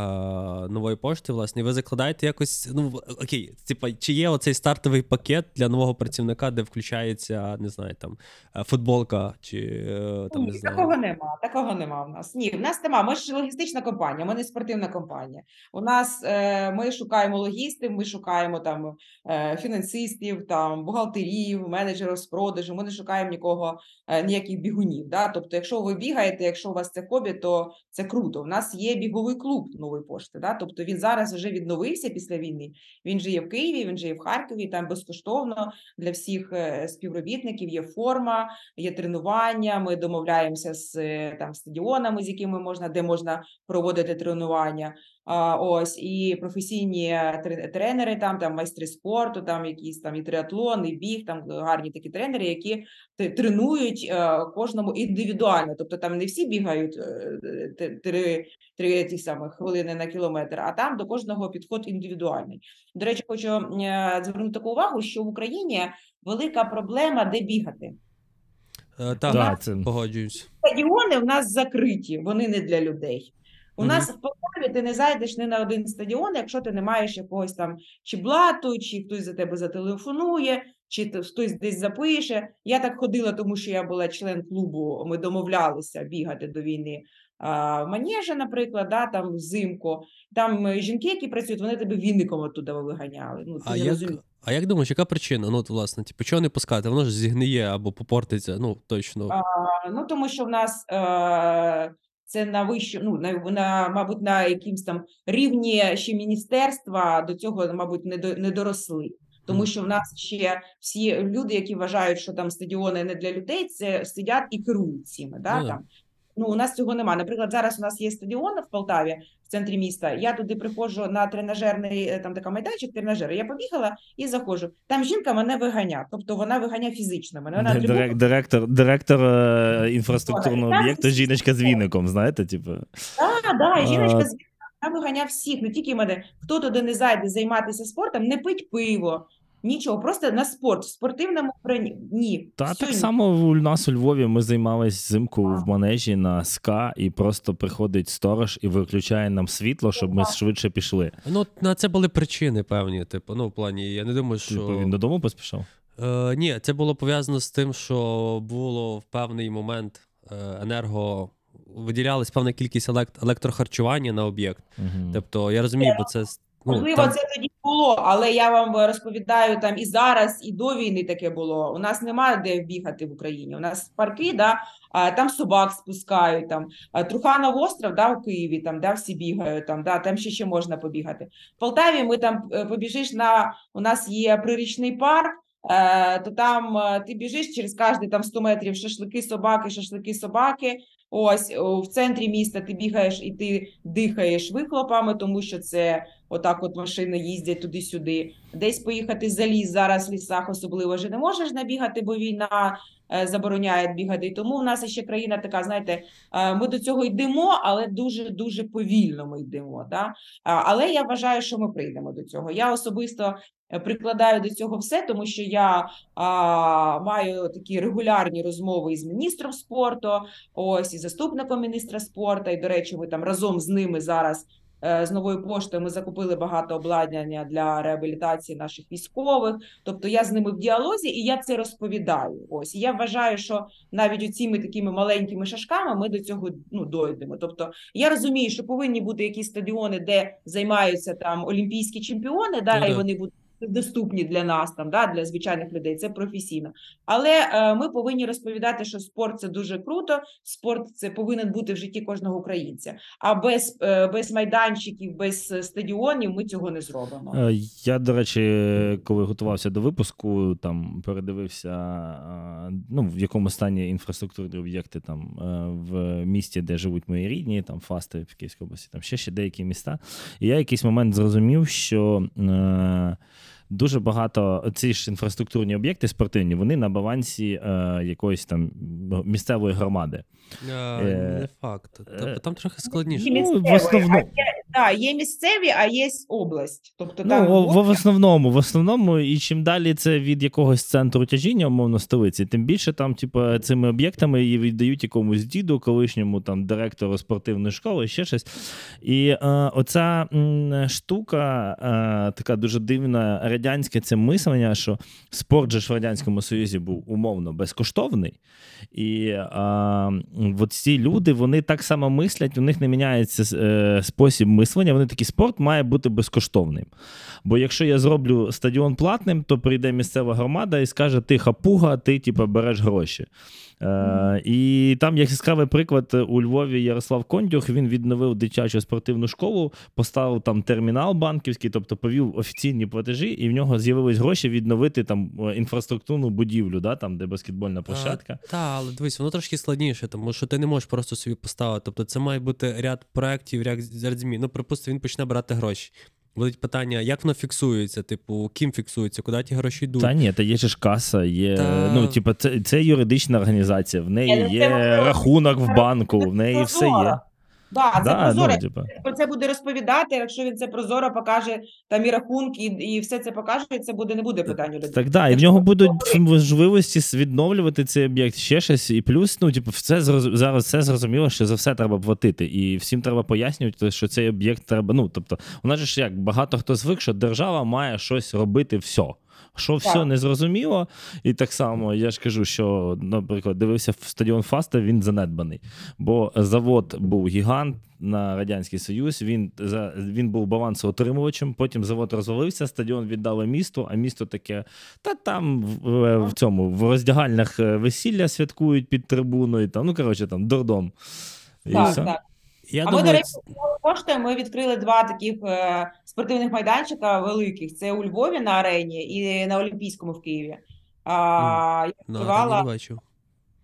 Нової пошти, власне, і ви закладаєте якось. Ну окей, типа, чи є оцей стартовий пакет для нового працівника, де включається, не знаю, там е, футболка, чи е, там не Ні, знаю. такого нема. Такого нема в нас. Ні, в нас нема. Ми ж логістична компанія, ми не спортивна компанія. У нас е, ми шукаємо логістів, ми шукаємо там е, фінансистів, там бухгалтерів, менеджерів з продажу. Ми не шукаємо нікого, е, ніяких бігунів. Да? Тобто, якщо ви бігаєте, якщо у вас це хобі, то це круто. У нас є біговий клуб нової пошти. Да? Тобто він зараз вже відновився після війни. Він же є в Києві, він же є в Харкові. Там безкоштовно для всіх е, співробітників є форма є тренування. Ми домовляємося з е, там стадіонами, з якими можна, де можна проводити тренування. А, ось і професійні тре- тренери, там там майстри спорту, там якісь там і триатлон, і біг, там гарні такі тренери, які тренують е, кожному індивідуально. Тобто там не всі бігають е, три, три ті самих хвилини на кілометр, а там до кожного підход індивідуальний. До речі, хочу е, звернути таку увагу, що в Україні велика проблема, де бігати. Е, так, Да, погоджуюсь. стадіони в нас закриті, вони не для людей. У нас в Полтаві ти не зайдеш ні на один стадіон, якщо ти не маєш якогось там чи блату, чи хтось за тебе зателефонує, чи то- хтось десь запише. Я так ходила, тому що я була член клубу. Ми домовлялися бігати до війни. А, в Манежа, наприклад, да, там взимку. Там е, жінки, які працюють, вони тебе віником оттуда виганяли. Ну, ти А не як, розумієш. а як думаєш, яка причина? Ну, от, власне, типу, чого не пускати? Воно ж зігниє або попортиться, ну, точно. А, Ну, тому що в нас е, це на вищу, ну, на, на, мабуть, на якимсь там рівні ще міністерства до цього, мабуть, не, до, не доросли. Тому що в нас ще всі люди, які вважають, що там стадіони не для людей, це сидять і керують цими. Да, Ну, там. Ну, у нас цього немає. Наприклад, зараз у нас є стадіон в Полтаві, в центрі міста. Я туди приходжу на тренажерний е, там така майданчик, тренажер. Я побігала і заходжу. Там жінка мене виганяє, тобто вона виганяє фізично. Мене вона Дирек- Директор, директор е, інфраструктурного об'єкту, жіночка з віником, знаєте, типу. Так, да, жіночка з вона виганяв всіх, не тільки мене. Хто туди не зайде займатися спортом, не пить пиво, нічого, просто на спорт, в спортивному вбранні. Ні. Та всю так ні. само у нас у Львові ми займались взимку в манежі на СКА, і просто приходить сторож і виключає нам світло, щоб ми швидше пішли. Ну, на це були причини певні. Типу, ну, в плані, я не думаю, що. Типу, він додому поспішав. Е, ні, це було пов'язано з тим, що було в певний момент е, енерго. Виділялась певна кількість елект- електрохарчування на об'єкт. Угу. Тобто, я розумію, бо це. Ну, Можливо, це тоді було, але я вам розповідаю там і зараз, і до війни таке було. У нас немає де бігати в Україні. У нас парки, да, там собак спускають, там Труханов остров, да, у Києві, там, да, всі бігають, там, да, там ще, ще можна побігати. В Полтаві ми там е, побіжиш на, у нас є прирічний парк, е, то там е, ти біжиш через кожні там 100 метрів шашлики, собаки, шашлики, собаки. Ось в центрі міста ти бігаєш і ти дихаєш вихлопами, тому що це отак от машини їздять туди-сюди. Десь поїхати за ліс зараз в лісах особливо вже не можеш набігати, бо війна е, забороняє бігати. І тому в нас ще країна така, знаєте, е, ми до цього йдемо, але дуже дуже повільно ми йдемо. Да? Але я вважаю, що ми прийдемо до цього. Я особисто е, прикладаю до цього все, тому що я а, маю такі регулярні розмови із міністром спорту, ось і заступником міністра спорту. І, до речі, ми там разом з ними зараз. Е, З новою поштою ми закупили багато обладнання для реабілітації наших військових. Тобто я з ними в діалозі і я це розповідаю. Ось і я вважаю, що навіть оціми такими маленькими шашками ми до цього ну дойдемо. Тобто я розумію, що повинні бути якісь стадіони, де займаються там олімпійські чемпіони, да, Ну, і вони будуть доступні для нас, там да, для звичайних людей. Це професійно. Але е, ми повинні розповідати, що спорт це дуже круто. Спорт це повинен бути в житті кожного українця. А без, е, без майданчиків, без стадіонів ми цього не зробимо. Е, Я, до речі, коли готувався до випуску, там передивився, е, ну, в якому стані інфраструктурні об'єкти там е, в місті, де живуть мої рідні, там Фасти в Київській області, там ще ще деякі міста. І я якийсь момент зрозумів, що. Е, Дуже багато ці ж інфраструктурні об'єкти спортивні, вони на балансі е, якоїсь там місцевої громади. Е, Е, Не факт. е, Тобто там трохи складніше. Ну, в основному. А є, да, є місцеві, а є область. Тобто Ну, там в, в, в основному, в основному, і чим далі це від якогось центру тяжіння, умовно, столиці, тим більше там, типу, цими об'єктами її віддають якомусь діду, колишньому там директору спортивної школи, ще щось. І е, оця м, штука, е, така дуже дивна, радянське це мислення, що спорт же ж в Радянському Союзі був умовно безкоштовний. І е, от ці люди вони так само мислять, у них не міняється е, спосіб мислення. Вони такі спорт має бути безкоштовним. Бо якщо я зроблю стадіон платним, то прийде місцева громада і скаже: ти хапуга, ти типу, береш гроші. Е, і там як яскравий приклад у Львові Ярослав Кондюх він відновив дитячу спортивну школу, поставив там термінал банківський, тобто повів офіційні платежі, і в нього з'явились гроші відновити там е, інфраструктурну будівлю, да, там, де баскетбольна площадка. Так, але дивись, воно трошки складніше, тому що ти не можеш просто собі поставити. Тобто це має бути ряд проєктів, ряд змін. Ну, припустимо, він почне брати гроші. Будуть питання, як воно фіксується, типу, ким фіксується, куди ті гроші йдуть. Та ні, та є же ж каса, є. Та- Ну, типу, це, це юридична організація, в неї є рахунок в банку, в неї все є. Да, це Да, прозоро. ну, типу. Про це буде розповідати. Якщо він це прозоро покаже, там і рахунки, і, і все це покаже, це буде не буде питань людей. Так, да, і в нього будуть можливості відновлювати цей об'єкт, ще щось. І плюс, ну, типу, все зараз все зрозуміло, що за все треба платити. І всім треба пояснювати, що цей об'єкт треба. Ну, тобто, у нас же ж як багато хто звик, що держава має щось робити все. Що все Так. незрозуміло, і так само я ж кажу, що, наприклад, дивився в стадіон Фаста, він занедбаний. Бо завод був гігант на Радянський Союз, він, за, він був балансоотримувачем, потім завод розвалився, стадіон віддали місту, а місто таке, та там в, в цьому в роздягальнях е, весілля святкують під трибуною. Там, ну, коротше, там дурдом. І Так, все. так. Я А ми, думаю, до речі, кошти ми відкрили два таких е, спортивних майданчика великих. Це у Львові на арені і на Олімпійському в Києві. А, я відкривала, арені не бачив.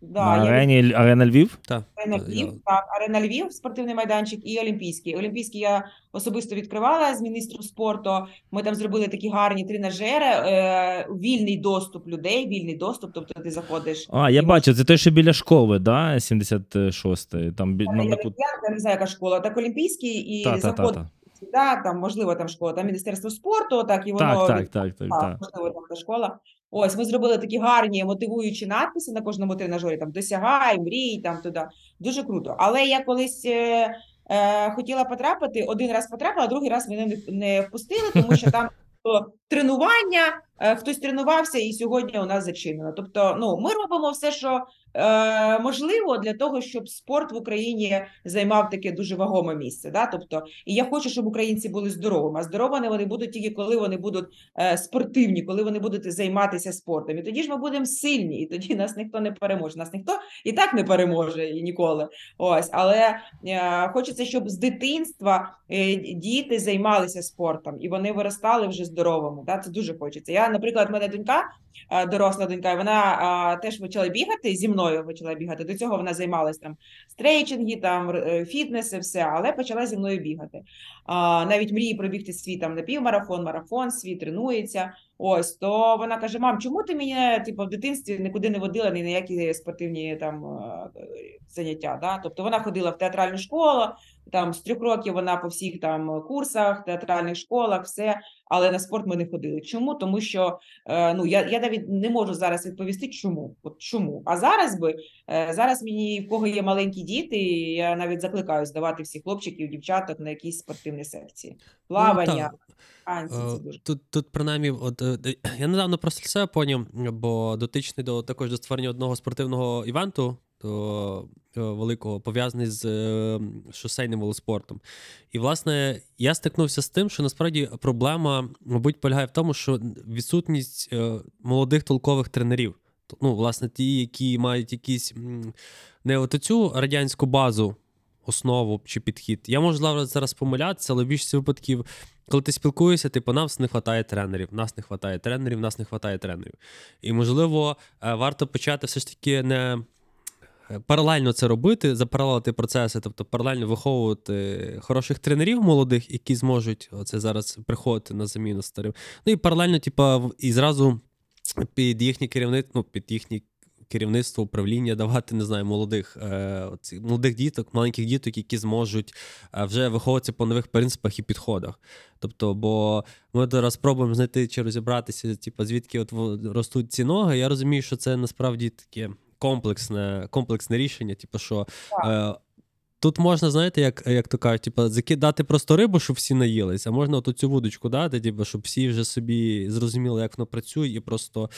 Да, на я Арена Львів. Так, Арена та, Львів, я- так, Арена Львів, спортивний майданчик і Олімпійський. Олімпійський я особисто відкривала з міністром спорту. Ми там зробили такі гарні тренажери, е, вільний доступ людей, вільний доступ. Тобто ти заходиш. А, я і бачу, це той, що біля школи, да? 76-й. Там бі... нам я, на я не знаю, яка школа, так Олімпійський і Та, та, та, та. Да, там можливо там школа, там міністерство спорту, так і воно Так, так, так, Так, так. можливо, там та школа. Ось ми зробили такі гарні мотивуючі надписи на кожному тренажері. Там досягай, мрій, там туди. Дуже круто. Але я колись е, е, хотіла потрапити, один раз потрапила, другий раз мене не, не впустили, тому що там було тренування, е, хтось тренувався, і сьогодні у нас зачинено. Тобто, ну ми робимо все, що е, можливо для того, щоб спорт в Україні займав таке дуже вагоме місце. Да? Тобто, і я хочу, щоб українці були здоровими. А здоровими вони будуть тільки коли вони будуть е, спортивні, коли вони будуть займатися спортом. І тоді ж ми будемо сильні, і тоді нас ніхто не переможе. Нас ніхто і так не переможе і ніколи. Ось, але е, хочеться, щоб з дитинства е, діти займалися спортом і вони виростали вже здоровими. Да? Це дуже хочеться. Я Наприклад, мене донька, доросла донька, вона теж почала бігати зі мною. Почала бігати. До цього вона займалась там стрейчинги, там е, фітнеси, все, але почала зі мною бігати. Навіть мріє пробігти свій там напівмарафон, марафон, свій тренується. Ось то вона каже: мам, чому ти мене типу, в дитинстві нікуди не водила ні на які спортивні там е, заняття? Да? Тобто вона ходила в театральну школу, там з трьох років вона по всіх там курсах, театральних школах, все, але на спорт ми не ходили. Чому? Тому що е, ну я, я навіть не можу зараз відповісти, чому. От чому. А зараз би е, зараз мені в кого є маленькі діти, я навіть закликаю здавати всіх хлопчиків, дівчаток на якісь спортивні секції. Плавання, Ну, це дуже. Тут, тут принаймні, от я недавно для себе поняв, бо дотичний до також до створення одного спортивного івенту, до е, великого, пов'язаний з е, шосейним велоспортом. І, власне, я стикнувся з тим, що насправді проблема, мабуть, полягає в тому, що відсутність е, молодих толкових тренерів. Ну, власне, ті, які мають якісь не от цю радянську базу, основу чи підхід. Я можу зараз- зараз помилятися, але в більшості випадків коли ти спілкуєшся, типу, нас не вистачає тренерів, нас не вистачає тренерів, нас не вистачає тренерів. І, можливо, варто почати все ж таки не паралельно це робити, запаралелити процеси, тобто паралельно виховувати хороших тренерів молодих, які зможуть оце зараз приходити на заміну старим. Ну і паралельно, в- і зразу під їхнє керівництво, ну, під їхнє керівництво, управління давати, не знаю, молодих, е, молодих діток, маленьких діток, які зможуть е, вже виховуватися по нових принципах і підходах. Тобто, бо ми зараз спробуємо знайти чи розібратися, типу, звідки от ростуть ці ноги. Я розумію, що це насправді таке комплексне, комплексне рішення, типу, що. Е, Тут можна, знаєте, як, як то кажуть, типу, закидати просто рибу, щоб всі наїлись, а можна от цю вудочку дати, типу, щоб всі вже собі зрозуміли, як воно працює, і просто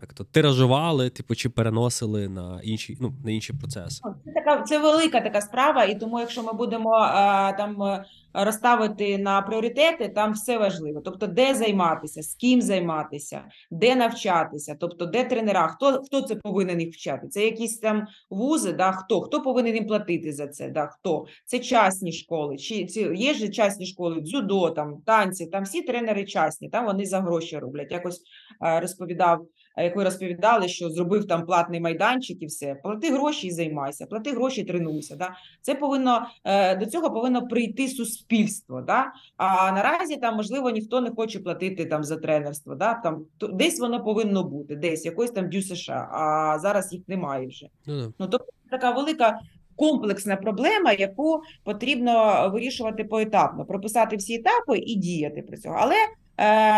як то, тиражували, типу, чи переносили на інші, ну, на інші процеси. Це така це велика така справа, і тому, якщо ми будемо а, там е, розставити на пріоритети, там все важливо. Тобто, де займатися, з ким займатися, де навчатися, тобто де тренера, хто хто це повинен їх вчати? Це якісь там вузи, да хто хто повинен їм платити за це? Да хто це частні школи? Чи ці є ж частні школи, дзюдо, там танці, там всі тренери частні, там вони за гроші роблять. Якось е, розповідав як ви розповідали, що зробив там платний майданчик і все, плати гроші і займайся, плати гроші, і тренуйся. Да? Це повинно е, до цього повинно прийти суспільство. Да? А наразі там можливо ніхто не хоче платити там за тренерство. Да? Там то- десь воно повинно бути, десь якось там дю США, а зараз їх немає вже. Да. Ну тобто це така велика. Комплексна проблема, яку потрібно вирішувати поетапно, прописати всі етапи і діяти при цьому. Але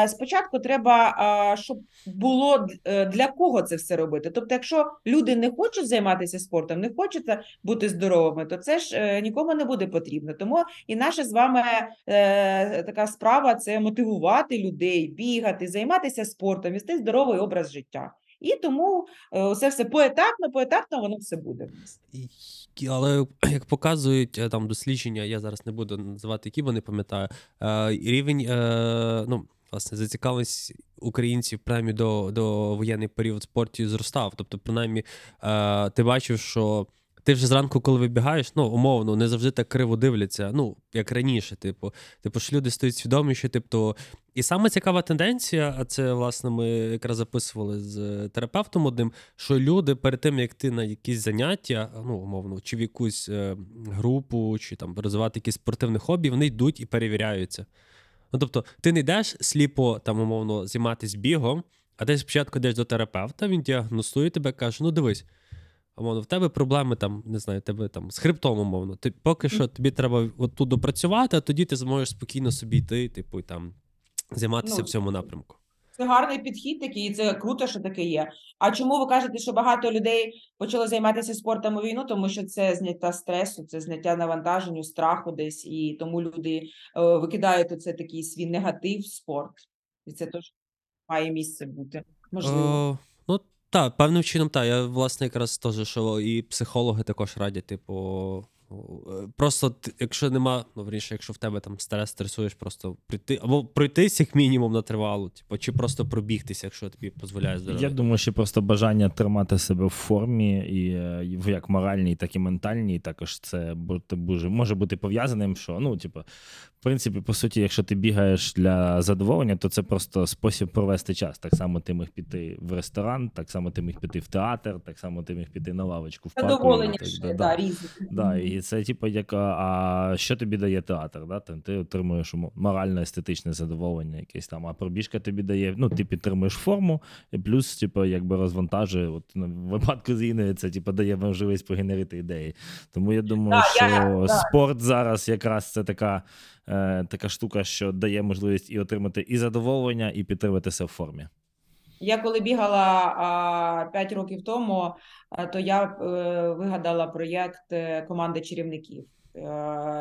спочатку треба, е, щоб було е, для кого це все робити. Тобто, якщо люди не хочуть займатися спортом, не хочуть бути здоровими, то це ж е, нікому не буде потрібно. Тому і наша з вами е, така справа це мотивувати людей, бігати, займатися спортом, вести здоровий образ життя. І тому е, це все поетапно, поетапно воно все буде. Але як показують е, там дослідження, я зараз не буду називати, які, бо не пам'ятаю. е, Рівень, ну, власне, зацікавленість українців премію до, до воєнний період в спорті зростав. Тобто, принаймні, ти бачив, що ти вже зранку, коли вибігаєш, ну, умовно, не завжди так криво дивляться, ну, як раніше, типу. Типу, що люди стають свідомі, що типу. І саме цікава тенденція, а це, власне, ми якраз записували з е, терапевтом одним, що люди перед тим, як ти на якісь заняття, ну, умовно, чи в якусь е, групу, чи там розвивати якісь спортивне хобі, вони йдуть і перевіряються. Ну, тобто, ти не йдеш сліпо, там, умовно, займатися бігом, а ти спочатку йдеш до терапевта, він діагностує тебе, каже: ну дивись, умовно, в тебе проблеми там, не знаю, тебе там з хребтом, умовно. Ти поки що тобі треба от тут допрацювати, а тоді ти зможеш спокійно собі йти, типу, і там займатися Ну, в цьому напрямку. Це гарний підхід такий, і це круто, що таке є. А чому ви кажете, що багато людей почали займатися спортом у війну? Тому що це зняття стресу, це зняття навантаженню, страху десь, і тому люди е, викидають оце такий свій негатив в спорт. І це теж має місце бути. Можливо. О, ну, так, певним чином, так. Я, власне, якраз теж, що і психологи також радять, типу, Просто якщо нема, ну верніше, якщо в тебе там стрес, стресуєш, просто прийти або пройтись як мінімум на тривалу, типу, чи просто пробігтися, якщо тобі дозволяє здоров'я. Я думаю, що просто бажання тримати себе в формі, і е, в як моральній, так і ментальній. Також це бути може, може бути пов'язаним, що ну, типу, в принципі, по суті, якщо ти бігаєш для задоволення, то це просто спосіб провести час. Так само ти міг піти в ресторан, так само ти міг піти в театр, так само ти міг піти на лавочку в парку. Задоволення так, ще, да, да, да. різні. Да, і це, типу, як а, а що тобі дає театр? Да? Там, ти отримуєш морально-естетичне задоволення якесь там, а пробіжка тобі дає, ну, ти підтримуєш форму, і плюс, типу, якби розвантажує. От ну, в випадку з Іною це типу, дає можливість погенерити ідеї. Тому я думаю, Да, що я- да. спорт зараз якраз це така, е, така штука, що дає можливість і отримати і задоволення, і підтриматися в формі. Я коли бігала п'ять 5 років тому, то я е, вигадала проєкт е, команди чарівників. Е,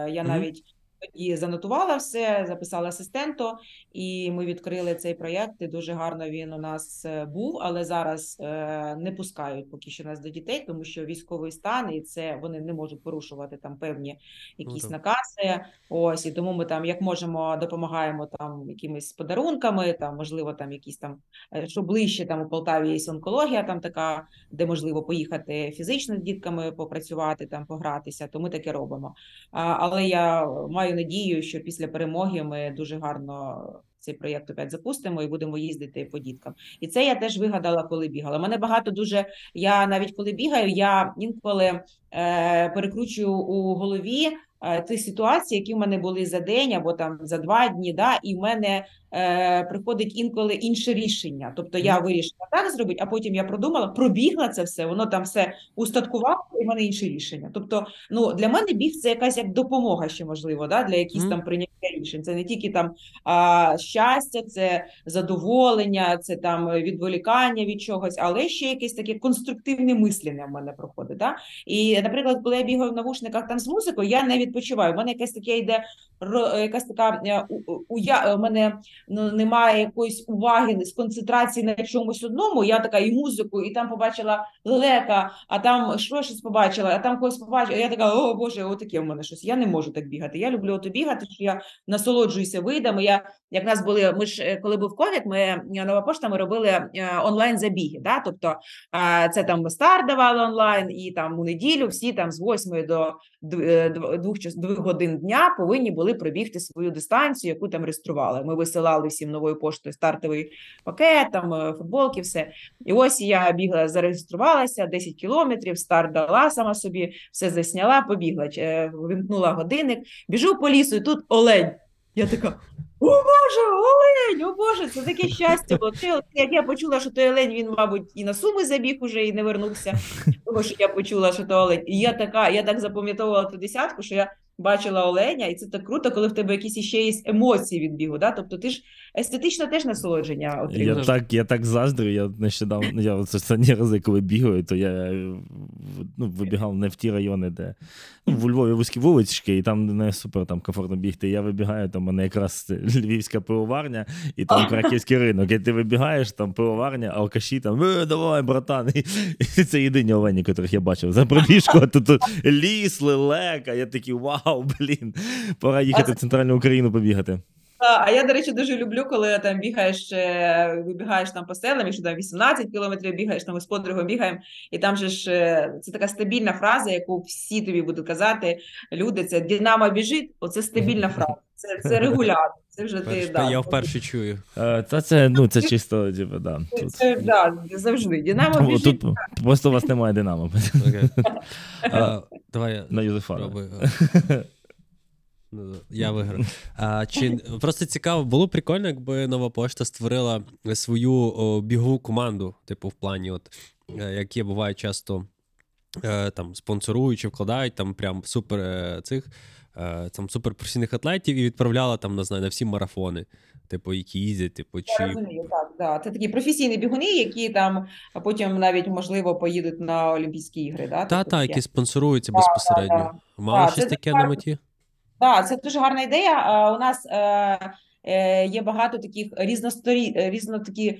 Я навіть тоді занотувала все, записала асистенту, і ми відкрили цей проєкт. І дуже гарно він у нас е, був, але зараз е, не пускають поки що нас до дітей, тому що військовий стан, і це вони не можуть порушувати там певні якісь так. накази. Ось і тому ми там як можемо допомагаємо там якимись подарунками, там можливо там якісь там Е, що ближче там у Полтаві є онкологія, там така, де можливо поїхати фізично з дітками попрацювати, там погратися, то ми таке робимо. А, але я маю надію, що після перемоги ми дуже гарно цей проєкт опять запустимо і будемо їздити по діткам. І це я теж вигадала, коли бігала. Мене багато дуже. Я навіть коли бігаю, я інколи е, перекручую у голові. е, Ті ситуації, які в мене були за день або там за два дні, да, і в мене е, приходить інколи інше рішення. Тобто я вирішила так зробити, а потім я продумала, пробігла це все, воно там все устаткувало, і в мене інше рішення. Тобто, ну для мене біг це якась як допомога ще можливо, да, для якісь Мгм. там прийняття рішень. Це не тільки там а, щастя, це задоволення, це там відволікання від чогось, але ще якесь таке конструктивне мислення в мене проходить. Да? І, наприклад, коли я бігаю в навушниках там з музикою, я не відпочиваю. У мене якась таке йде якась така е, у- у- уя... у мене ну, немає якоїсь уваги з концентрації на чомусь одному. Я така і музику, і там побачила лелека, а там що щось побачила, а там когось побачила. Я така, о Боже, отаке в мене щось. Я не можу так бігати. Я люблю ото бігати, що я насолоджуюся видами. Я як нас були, ми ж е, коли був ковід, ми е, нова пошта, ми робили е, онлайн забіги. Да? Тобто це там стар давали онлайн, і там у неділю всі там з 8 до двох годин дня повинні були пробігти свою дистанцію, яку там реєстрували. Ми висилали всім новою поштою стартовий пакет, там е, футболки, все. І ось я бігла, зареєструвалася 10 кілометрів, старт дала сама собі, все засняла, побігла, е, вимкнула годинник, біжу по лісу, і тут олень. Я така. О Боже, олень! О Боже, це таке щастя. Бо ти, як я почула, що той олень, він, мабуть, і на суми забіг уже і не вернувся. Тому що я почула, що то олень. І я така, я так запам'ятовувала ту десятку, що я бачила оленя, і це так круто, коли в тебе якісь іще є емоції від бігу. Да? Тобто ти ж естетично теж насолодження Я так, я так заздрю. Я нещодавно, я це останні рази, коли бігаю, то я ну, вибігав не в ті райони, де ну, в Львові вузькі вулички, і там не супер там комфортно бігти. Я вибігаю, там у мене якраз львівська пивоварня, і там краківський ринок. І ти вибігаєш, там пивоварня, алкаші там, е, давай, братан. І, і це єдині олені, яких я бачив. За пробіжку, а тут ліс, лелека. Я такий, вау, блін. Пора їхати в центральну Україну побігати. А я, до речі, дуже люблю, коли там бігаєш, е, вибігаєш там по селам, якщо там 18 кілометрів бігаєш, там ми з подругою бігаємо, і там же ж е, це така стабільна фраза, яку всі тобі будуть казати. Люди, це Динамо біжить, оце стабільна фраза. Це, це регулярно. Це вже ти Перш- да. Я вперше чую. Е, Та це, ну, це чисто, типу, да. Це, Тут. це да, завжди. Динамо біжить. Тут просто у вас немає динамо. А, Давай я на Юзефара. Я виграв. А, чи просто цікаво, було прикольно, якби нова пошта створила свою о, бігову команду, типу, в плані, от е, які бувають часто е, там спонсорують чи вкладають там прям супер е, цих е, там суперпрофесійних атлетів і відправляла там, не знаю, на всі марафони, типу, які їздять, типу, Я чи розумію, так, да. Це такі професійні бігуни, які там потім навіть можливо поїдуть на Олімпійські ігри. Да? та, Тобто та, які спонсоруються безпосередньо. Мало щось таке на меті? Так, це дуже гарна ідея. У нас е, е, є багато таких різносторі, е, різно такі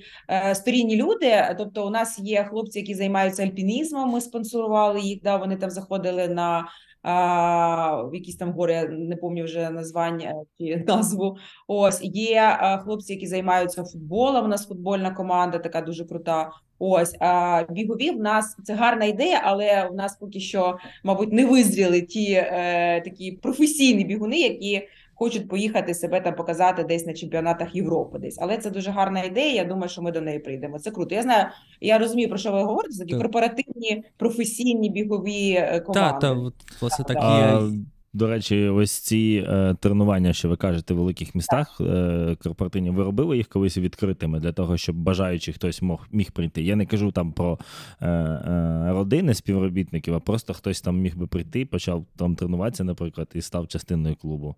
сторінні люди. Тобто, у нас є хлопці, які займаються альпінізмом. Ми спонсорували їх. Да, вони там заходили на в якісь там гори, я не пам'ятаю вже названня чи назву. Ось є хлопці, які займаються футболом. У нас футбольна команда, така дуже крута. Ось а бігові в нас це гарна ідея, але в нас поки що, мабуть, не визріли ті е, такі професійні бігуни, які хочуть поїхати себе там показати десь на чемпіонатах Європи, десь. Але це дуже гарна ідея. Я думаю, що ми до неї прийдемо. Це круто. Я знаю, я розумію, про що ви говорите. Це такі Так. корпоративні, професійні бігові е, команди. Та, та, от, власне, так і А, є. до речі, ось ці е, тренування, що ви кажете, в великих містах е, корпоративні, ви робили їх колись відкритими для того, щоб бажаючи хтось мог, міг прийти. Я не кажу там про е, е, родини співробітників, а просто хтось там міг би прийти, почав там тренуватися, наприклад, і став частиною клубу.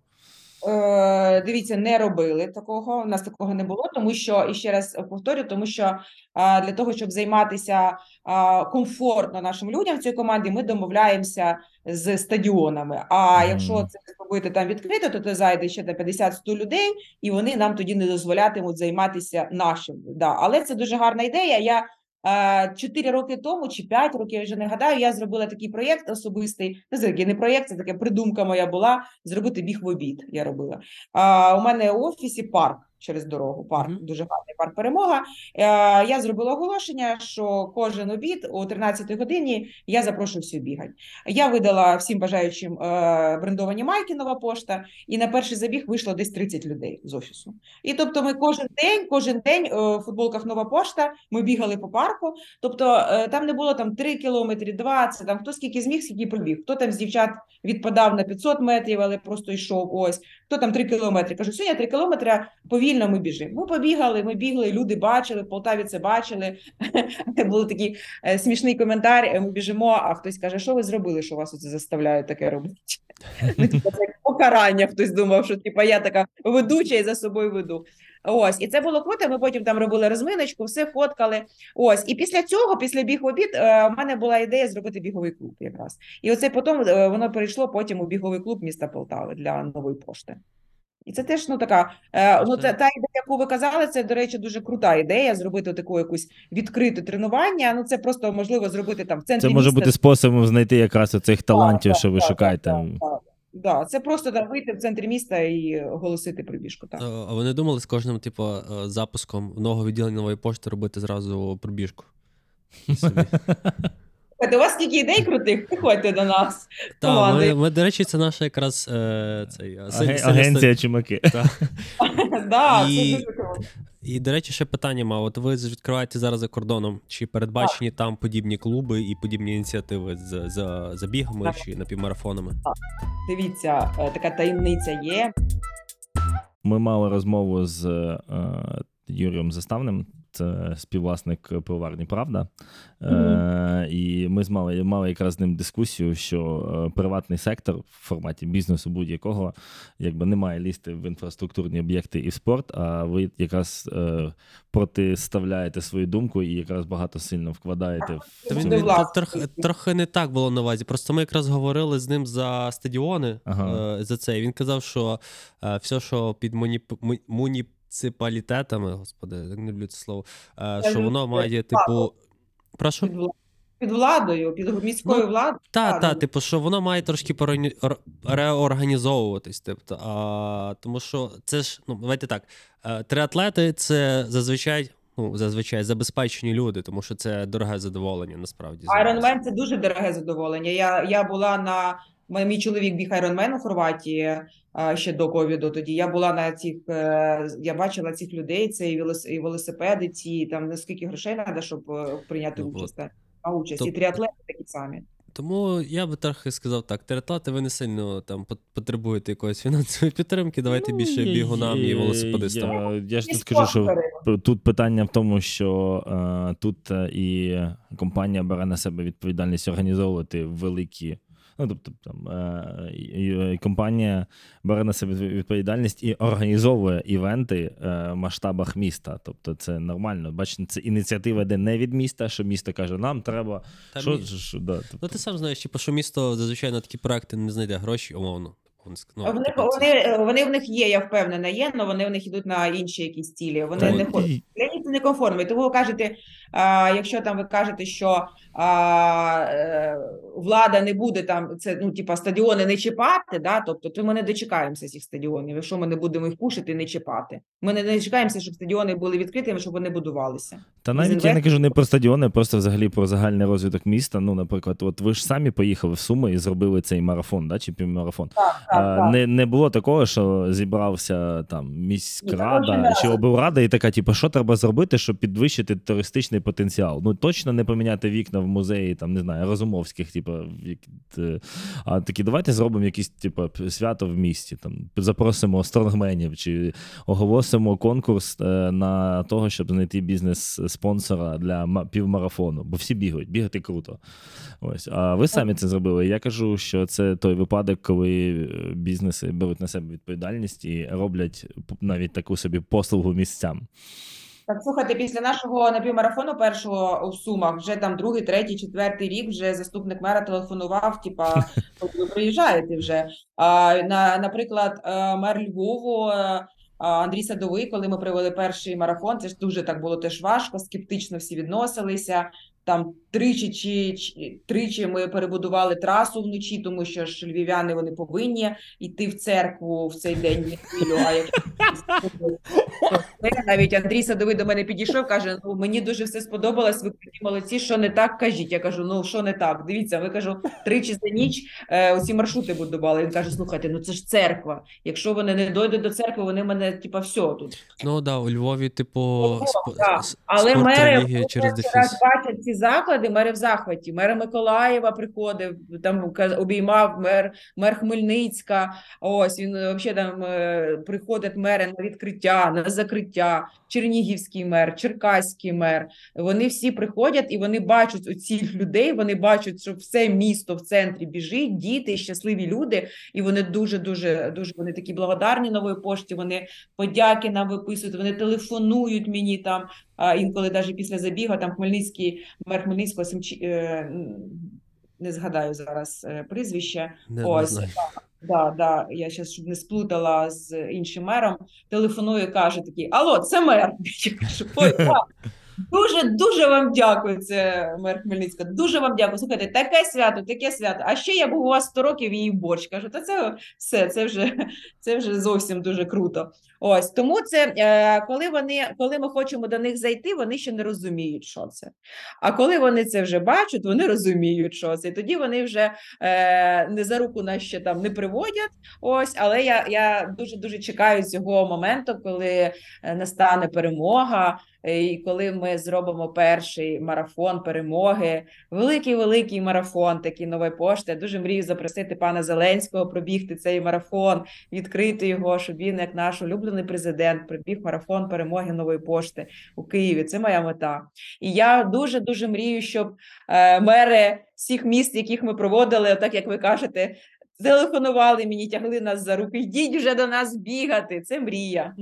Е, дивіться, не робили такого. У нас такого не було, тому що і ще раз повторю, тому що а, для того, щоб займатися а, комфортно нашим людям в цій команді, ми домовляємося з стадіонами. А якщо це зробити там відкрито, то, то зайде ще на 50-100 людей, і вони нам тоді не дозволятимуть займатися нашим. Да. Але це дуже гарна ідея. Я Чотири роки тому чи п'ять років, я вже не гадаю, я зробила такий проєкт особистий. Не знаю, не проєкт, це така придумка моя була зробити біг в обід. Я робила. У мене в офісі парк через дорогу. Парк Мгм. дуже гарний парк перемога. Е, я зробила оголошення, що кожен обід о 13 годині я запрошую всіх бігати. Я видала всім бажаючим е, брендовані майки нова пошта, і на перший забіг вийшло десь 30 людей з офісу. І тобто, ми кожен день, кожен день е, в футболках нова пошта. Ми бігали по парку. Тобто е, там не було там 3 кілометри, 20, там хто скільки зміг, скільки пробіг. Хто там з дівчат відпадав на 500 метрів, але просто йшов. Ось хто там три кілометри. Кажу, сьогодні три кілометри повільно ми біжимо. Ми побігали, ми бігли, люди бачили, в Полтаві це бачили. Був такий е, смішний коментар. е, Ми біжимо, а хтось каже, що ви зробили, що вас оце заставляють таке робити? Ну, типу, це покарання. Хтось думав, що типу, я така ведуча і за собою веду. Ось, і це було круто. Ми потім там робили розминочку, все фоткали. Ось, і після цього, після біг в обід, е, в мене була ідея зробити біговий клуб якраз. І оце потім е, воно перейшло потім у біговий клуб міста Полтави для нової пошти. І це теж ну така. Е, ну, та, та ідея, яку ви казали, це, до речі, дуже крута ідея зробити таку якусь відкрите тренування. Ну, це просто можливо зробити там в центрі. Це може міста. бути способом знайти якраз оцих талантів, Так, що ви так, шукаєте. Так, так, да, це просто да, вийти в центрі міста і оголосити прибіжку. Так. Е, А ви не думали з кожним, типу, е, запуском нового відділення нової пошти робити зразу пробіжку? Собі. Слухайте, У вас скільки ідей крутих, приходьте до нас. Так, ми, ми, до речі, це наша якраз е, цей, силь- Агенція чумаки. да, І- це дуже круто. І, до речі, ще питання мав. От ви відкриваєте зараз за кордоном. Чи передбачені там подібні клуби і подібні ініціативи з, за забігами Так. чи напівмарафонами? Дивіться, е, така таємниця є. Ми мали розмову з е, Юрієм Заставним, це співвласник пивоварні Правда. Е, і ми з мали, мали якраз з ним дискусію, що е, приватний сектор в форматі бізнесу будь-якого якби не має лізти в інфраструктурні об'єкти і в спорт, а ви якраз е, протиставляєте свою думку і якраз багато сильно вкладаєте в він, трохи, трохи не так було на увазі. Просто ми якраз говорили з ним за стадіони Ага. е, за це. І він казав, що е, все, що під муніп... му- муніципалітетами, господи, я не люблю це слово, е, що воно має, типу. Прошу? Під, владою, під міською Ну, владою. Та, Так, та, ну. типу, що воно має трошки реорганізовуватись. Тобто, а, тому що це ж, ну, давайте так, е, триатлети це зазвичай, ну, зазвичай забезпечені люди, тому що це дороге задоволення, насправді. Ironman – це дуже дороге задоволення. Я, я була на мій мій чоловік біг Ironman у Хорватії ще до ковіду. Тоді я була на цих, е, я бачила цих людей. Це і і велосипеди, ці там наскільки грошей треба, щоб е, прийняти Ну, участь. А участь і Тоб- тріатлети такі самі. Тому я би трохи сказав так: триатлети ви не сильно там пот- потребуєте якоїсь фінансової підтримки. Давайте більше Ну, бігунам і є- велосипедистам. Я, я ж І тут скажу, що Тут питання в тому, що е, тут е, і компанія бере на себе відповідальність організовувати великі. Ну, тобто, там е, і, і компанія бере на себе відповідальність і організовує івенти е, в масштабах міста. Тобто, це нормально. Бачите, це ініціатива йде не від міста, що місто каже, нам треба. Та що, мі- що, да, тобто, Ну, ти сам знаєш, типу, що місто зазвичай на такі проекти не знайде гроші, умовно. Ну, Вони, типу, це- вони, вони в них є, я впевнена, є, але вони в них йдуть на інші якісь цілі. Вони Та не хочуть. Це некомфортно. І тому ви кажете, а, якщо там ви кажете, що а, е, влада не буде там, це ну, типа стадіони не чіпати, да, тобто то ми не дочекаємося цих стадіонів, якщо ми не будемо їх пушити, не чіпати. Ми не дочекаємося, щоб стадіони були відкритими, щоб вони будувалися. Та навіть я не кажу не про стадіони, а просто взагалі про загальний розвиток міста. Ну, наприклад, от ви ж самі поїхали в Суми і зробили цей марафон, да, чи півмарафон. Так, А, Не, не було такого, що зібрався там міськрада чи облрада, і така, типу, що треба зробити, щоб підвищити туристичний потенціал? Ну точно не поміняти вікна в музеї, там не знаю, Розумовських, типу, е, а такі, давайте зробимо якісь, типу, свято в місті. Там запросимо стронгменів чи оголосимо конкурс е, на того, щоб знайти бізнес-спонсора для ма- півмарафону, бо всі бігають, бігати круто. Ось, а ви самі це зробили. Я кажу, що це той випадок, коли е, бізнеси беруть на себе відповідальність і роблять навіть таку собі послугу місцям. Так, слухайте, після нашого напівмарафону першого у Сумах, вже там другий, третій, четвертий рік, вже заступник мера телефонував, типа, «От ви приїжджаєте вже. А, на, наприклад, е, мер Львову е, Андрій Садовий, коли ми провели перший марафон, це ж дуже так було теж важко, скептично всі відносилися. Там тричі чи чи- тричі ми перебудували трасу вночі, тому що ж львів'яни вони повинні йти в церкву в цей день неділю. А якщо навіть Андрій Садовий до мене підійшов, каже: Ну мені дуже все сподобалось. Ви такі молодці, що не так кажіть. Я кажу: ну що не так? Дивіться, ви кажу, тричі за ніч е, оці маршрути будували. Він каже: слухайте, ну це ж церква. Якщо вони не дойдуть до церкви, вони мене типа все тут. Ну да, у Львові, типу, Львов, спо- да. Але спорт мери через раз бачать ці заклади, мери в захваті. Мер Миколаєва приходив, там обіймав мер, мер Хмельницька. Ось він взагалі там е, приходять мери на відкриття, на закриття. Чернігівський мер, Черкаський мер. Вони всі приходять і вони бачать оцих людей. Вони бачать, що все місто в центрі біжить, діти, щасливі люди, і вони дуже, дуже, дуже вони такі благодарні нової пошті. Вони подяки нам виписують, вони телефонують мені там. А інколи навіть після забігу там Хмельницький мер Хмельницького Семчі, е, не згадаю зараз е, прізвище. Не, не Ось, знаю. Да, да, я зараз щоб не сплутала з іншим мером. Телефонує, каже такий: Алло, це мер. Я кажу, ой, так. Дуже дуже вам дякую. Це мер Хмельницького. Дуже вам дякую. Слухайте, таке свято, таке свято. А ще я був у вас 100 років і борщ. Кажу, та це все, це вже це вже зовсім дуже круто. Ось тому це е, коли вони, коли ми хочемо до них зайти, вони ще не розуміють, що це. А коли вони це вже бачать, вони розуміють, що це. І тоді вони вже е, не за руку нас ще там не приводять. Ось, але я, я дуже дуже чекаю цього моменту, коли е, настане перемога. Е, І коли ми зробимо перший марафон перемоги, великий великий марафон, такий нової пошти. Я дуже мрію запросити пана Зеленського пробігти цей марафон, відкрити його, щоб він, як наш улюблений президент, пробіг марафон перемоги нової пошти у Києві. Це моя мета. І я дуже дуже мрію, щоб е, мери всіх міст, яких ми проводили, так як ви кажете. Телефонували мені, тягли нас за руки. Йдіть вже до нас бігати. Це мрія.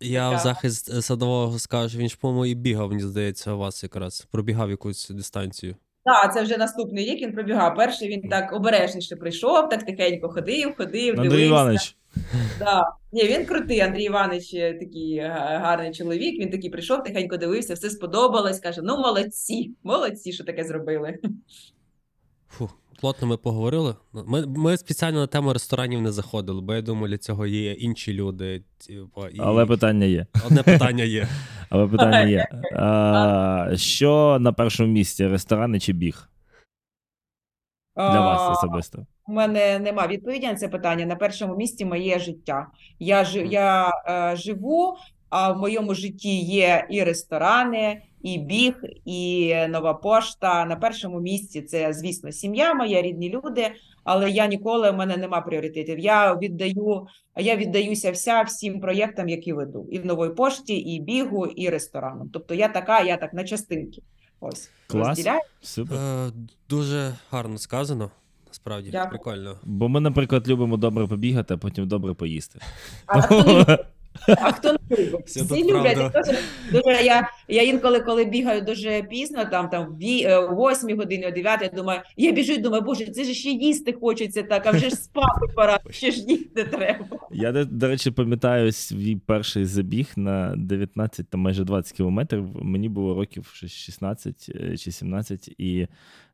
Я в захист садового скажу, він ж, по-моєму, і бігав, мені здається, у вас якраз. Пробігав якусь дистанцію. Так, це вже наступний рік він пробігав. Перший він так обережніше прийшов, так тихенько ходив, ходив, Андрій дивився. Іванович, Да. Ні, він крутий. Андрій Іванович е, такий е, гарний чоловік. Він такий прийшов, тихенько дивився, все сподобалось. Каже: ну молодці, молодці, що таке зробили. Фу, плотно ми поговорили. Ми, ми спеціально на тему ресторанів не заходили, бо я думаю, для цього є інші люди. Типу, і але питання є. одне питання є. Але питання є. А, що на першому місці? Ресторани чи біг? Для вас особисто. У мене нема відповіді на це питання. На першому місці моє життя. Я, я е, живу, а в моєму житті є і ресторани, і біг, і нова пошта. На першому місці це, звісно, сім'я моя, рідні люди. Але я ніколи в мене нема пріоритетів. Я віддаю, я віддаюся вся всім проєктам, які веду, і в новій пошті, і бігу, і ресторанам. Тобто я така, я так на частинки. Ось Клас. розділяю. Супер. Е, дуже гарно сказано. Насправді, Дякую. прикольно. Бо ми, наприклад, любимо добре побігати, а потім добре поїсти. А хто? А хто не любить? Все Всі тут люблять. правда. Дуже, дуже, я, я інколи, коли бігаю дуже пізно, там, там в ві- е, о 8 годині, о 9, я думаю, я біжу і думаю, боже, це ж ще їсти хочеться так, а вже ж спати пора, ще ж їсти треба. Я, до, до речі, пам'ятаю свій перший забіг на 19 та майже 20 кілометрів. Мені було років щось 16 е, чи 17, і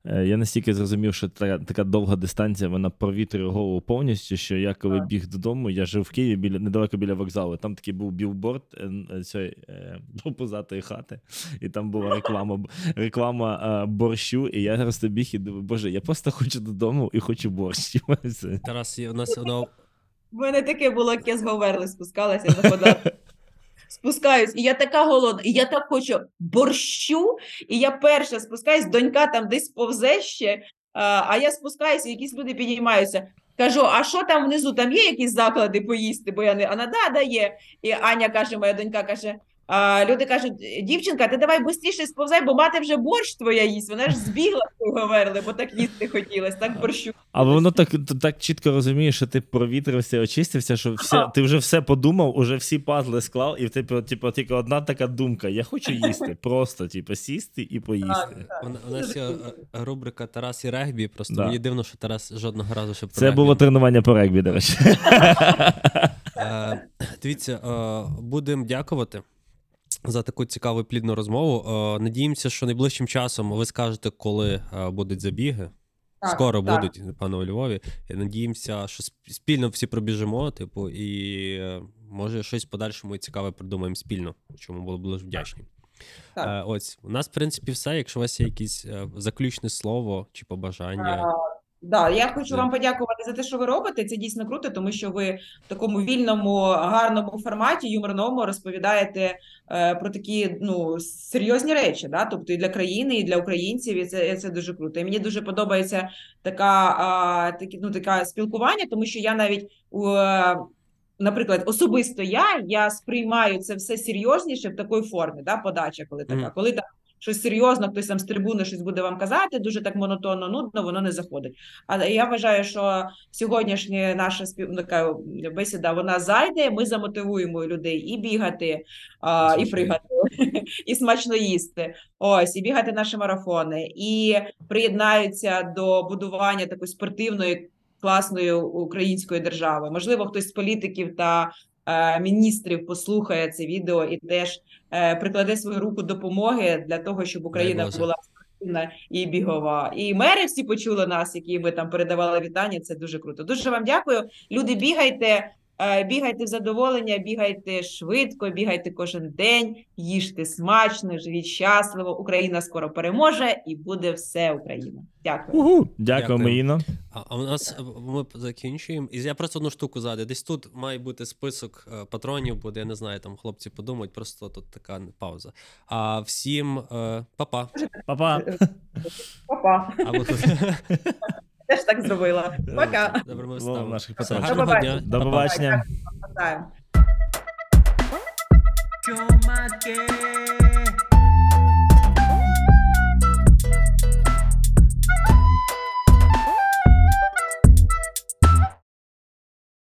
я настільки зрозумів, що така, така довга дистанція вона провітрює голову повністю. Що я коли біг додому, я жив в Києві біля недалеко біля вокзалу. Там такий був білборд е, цієї е, позатої хати, і там була реклама, реклама е, борщу. І я просто біг і думаю, боже, я просто хочу додому і хочу борщ. Тарас, у нас У мене таке було, як я з Говерли спускалася, заходила. Спускаюсь, і я така голодна, і я так хочу борщу. І я перша спускаюсь, донька там десь повзе ще, а, я спускаюся, якісь люди підіймаються. Кажу, а що там внизу? Там є якісь заклади поїсти? Бо я не вона да, да, є. І Аня каже, моя донька каже. А, люди кажуть, дівчинка, ти давай швидше сповзай, бо мати вже борщ твоя їсть. Вона ж збігла говорили, бо так їсти хотілося, так борщу. Але воно так, так чітко розуміє, що ти провітрився, очистився, що все, ти вже все подумав, уже всі пазли склав, і в тебе типу, тільки одна така думка: я хочу їсти. Просто, типу, сісти і поїсти. у, у нас є е, рубрика Тарас і регбі. Просто Да. мені дивно, що Тарас жодного разу ще про Це регбі було тренування по регбі, до речі. Е, Дивіться, е, будемо дякувати за таку цікаву і плідну розмову. Е, Надіємося, що найближчим часом ви скажете, коли е, будуть забіги. Так, Скоро так. будуть, напевно, у Львові. І надіємося, що спільно всі пробіжимо, типу, і е, може щось в подальшому і цікаве придумаємо спільно, чому були б дуже вдячні. Так. Ось, у нас, в принципі, все. Якщо у вас є якесь заключне слово чи побажання. Да, я хочу вам подякувати за те, що ви робите. Це дійсно круто, тому що ви в такому вільному, гарному форматі, юморному розповідаєте е, про такі ну серйозні речі, да? тобто і для країни, і для українців, і це, і це дуже круто. І мені дуже подобається така, а, такі, ну, така спілкування, тому що я навіть е, Наприклад, особисто я, я сприймаю це все серйозніше в такій формі, да, подача, коли така, коли там щось серйозно, хтось там з трибуни щось буде вам казати, дуже так монотонно, нудно, воно не заходить. Але я вважаю, що сьогоднішня наша спів... ну, така бесіда вона зайде. Ми замотивуємо людей і бігати, а, і пригати, і смачно їсти. Ось і бігати наші марафони, і приєднаються до будування такої спортивної класної української держави. Можливо, хтось з політиків та міністрів послухає це відео і теж е, прикладе свою руку допомоги для того, щоб Україна була спортивна і бігова. І мери всі почули нас, які ви там передавали вітання. Це дуже круто. Дуже вам дякую. Люди, бігайте. Е, Бігайте в задоволення, бігайте швидко, бігайте кожен день, їжте смачно, живіть щасливо. Україна скоро переможе і буде все Україна. Дякую. Угу. Дякуємо, Іно. А, а у нас е, ми закінчуємо. І я просто одну штуку згадую. Десь тут має бути список е, патронів, буде, я не знаю, там хлопці подумають, просто тут така пауза. А всім па-па. Па-па. Па-па. Теж так зробила. Пока. Доброго ми наших гарного До дня. До побачення. Girl.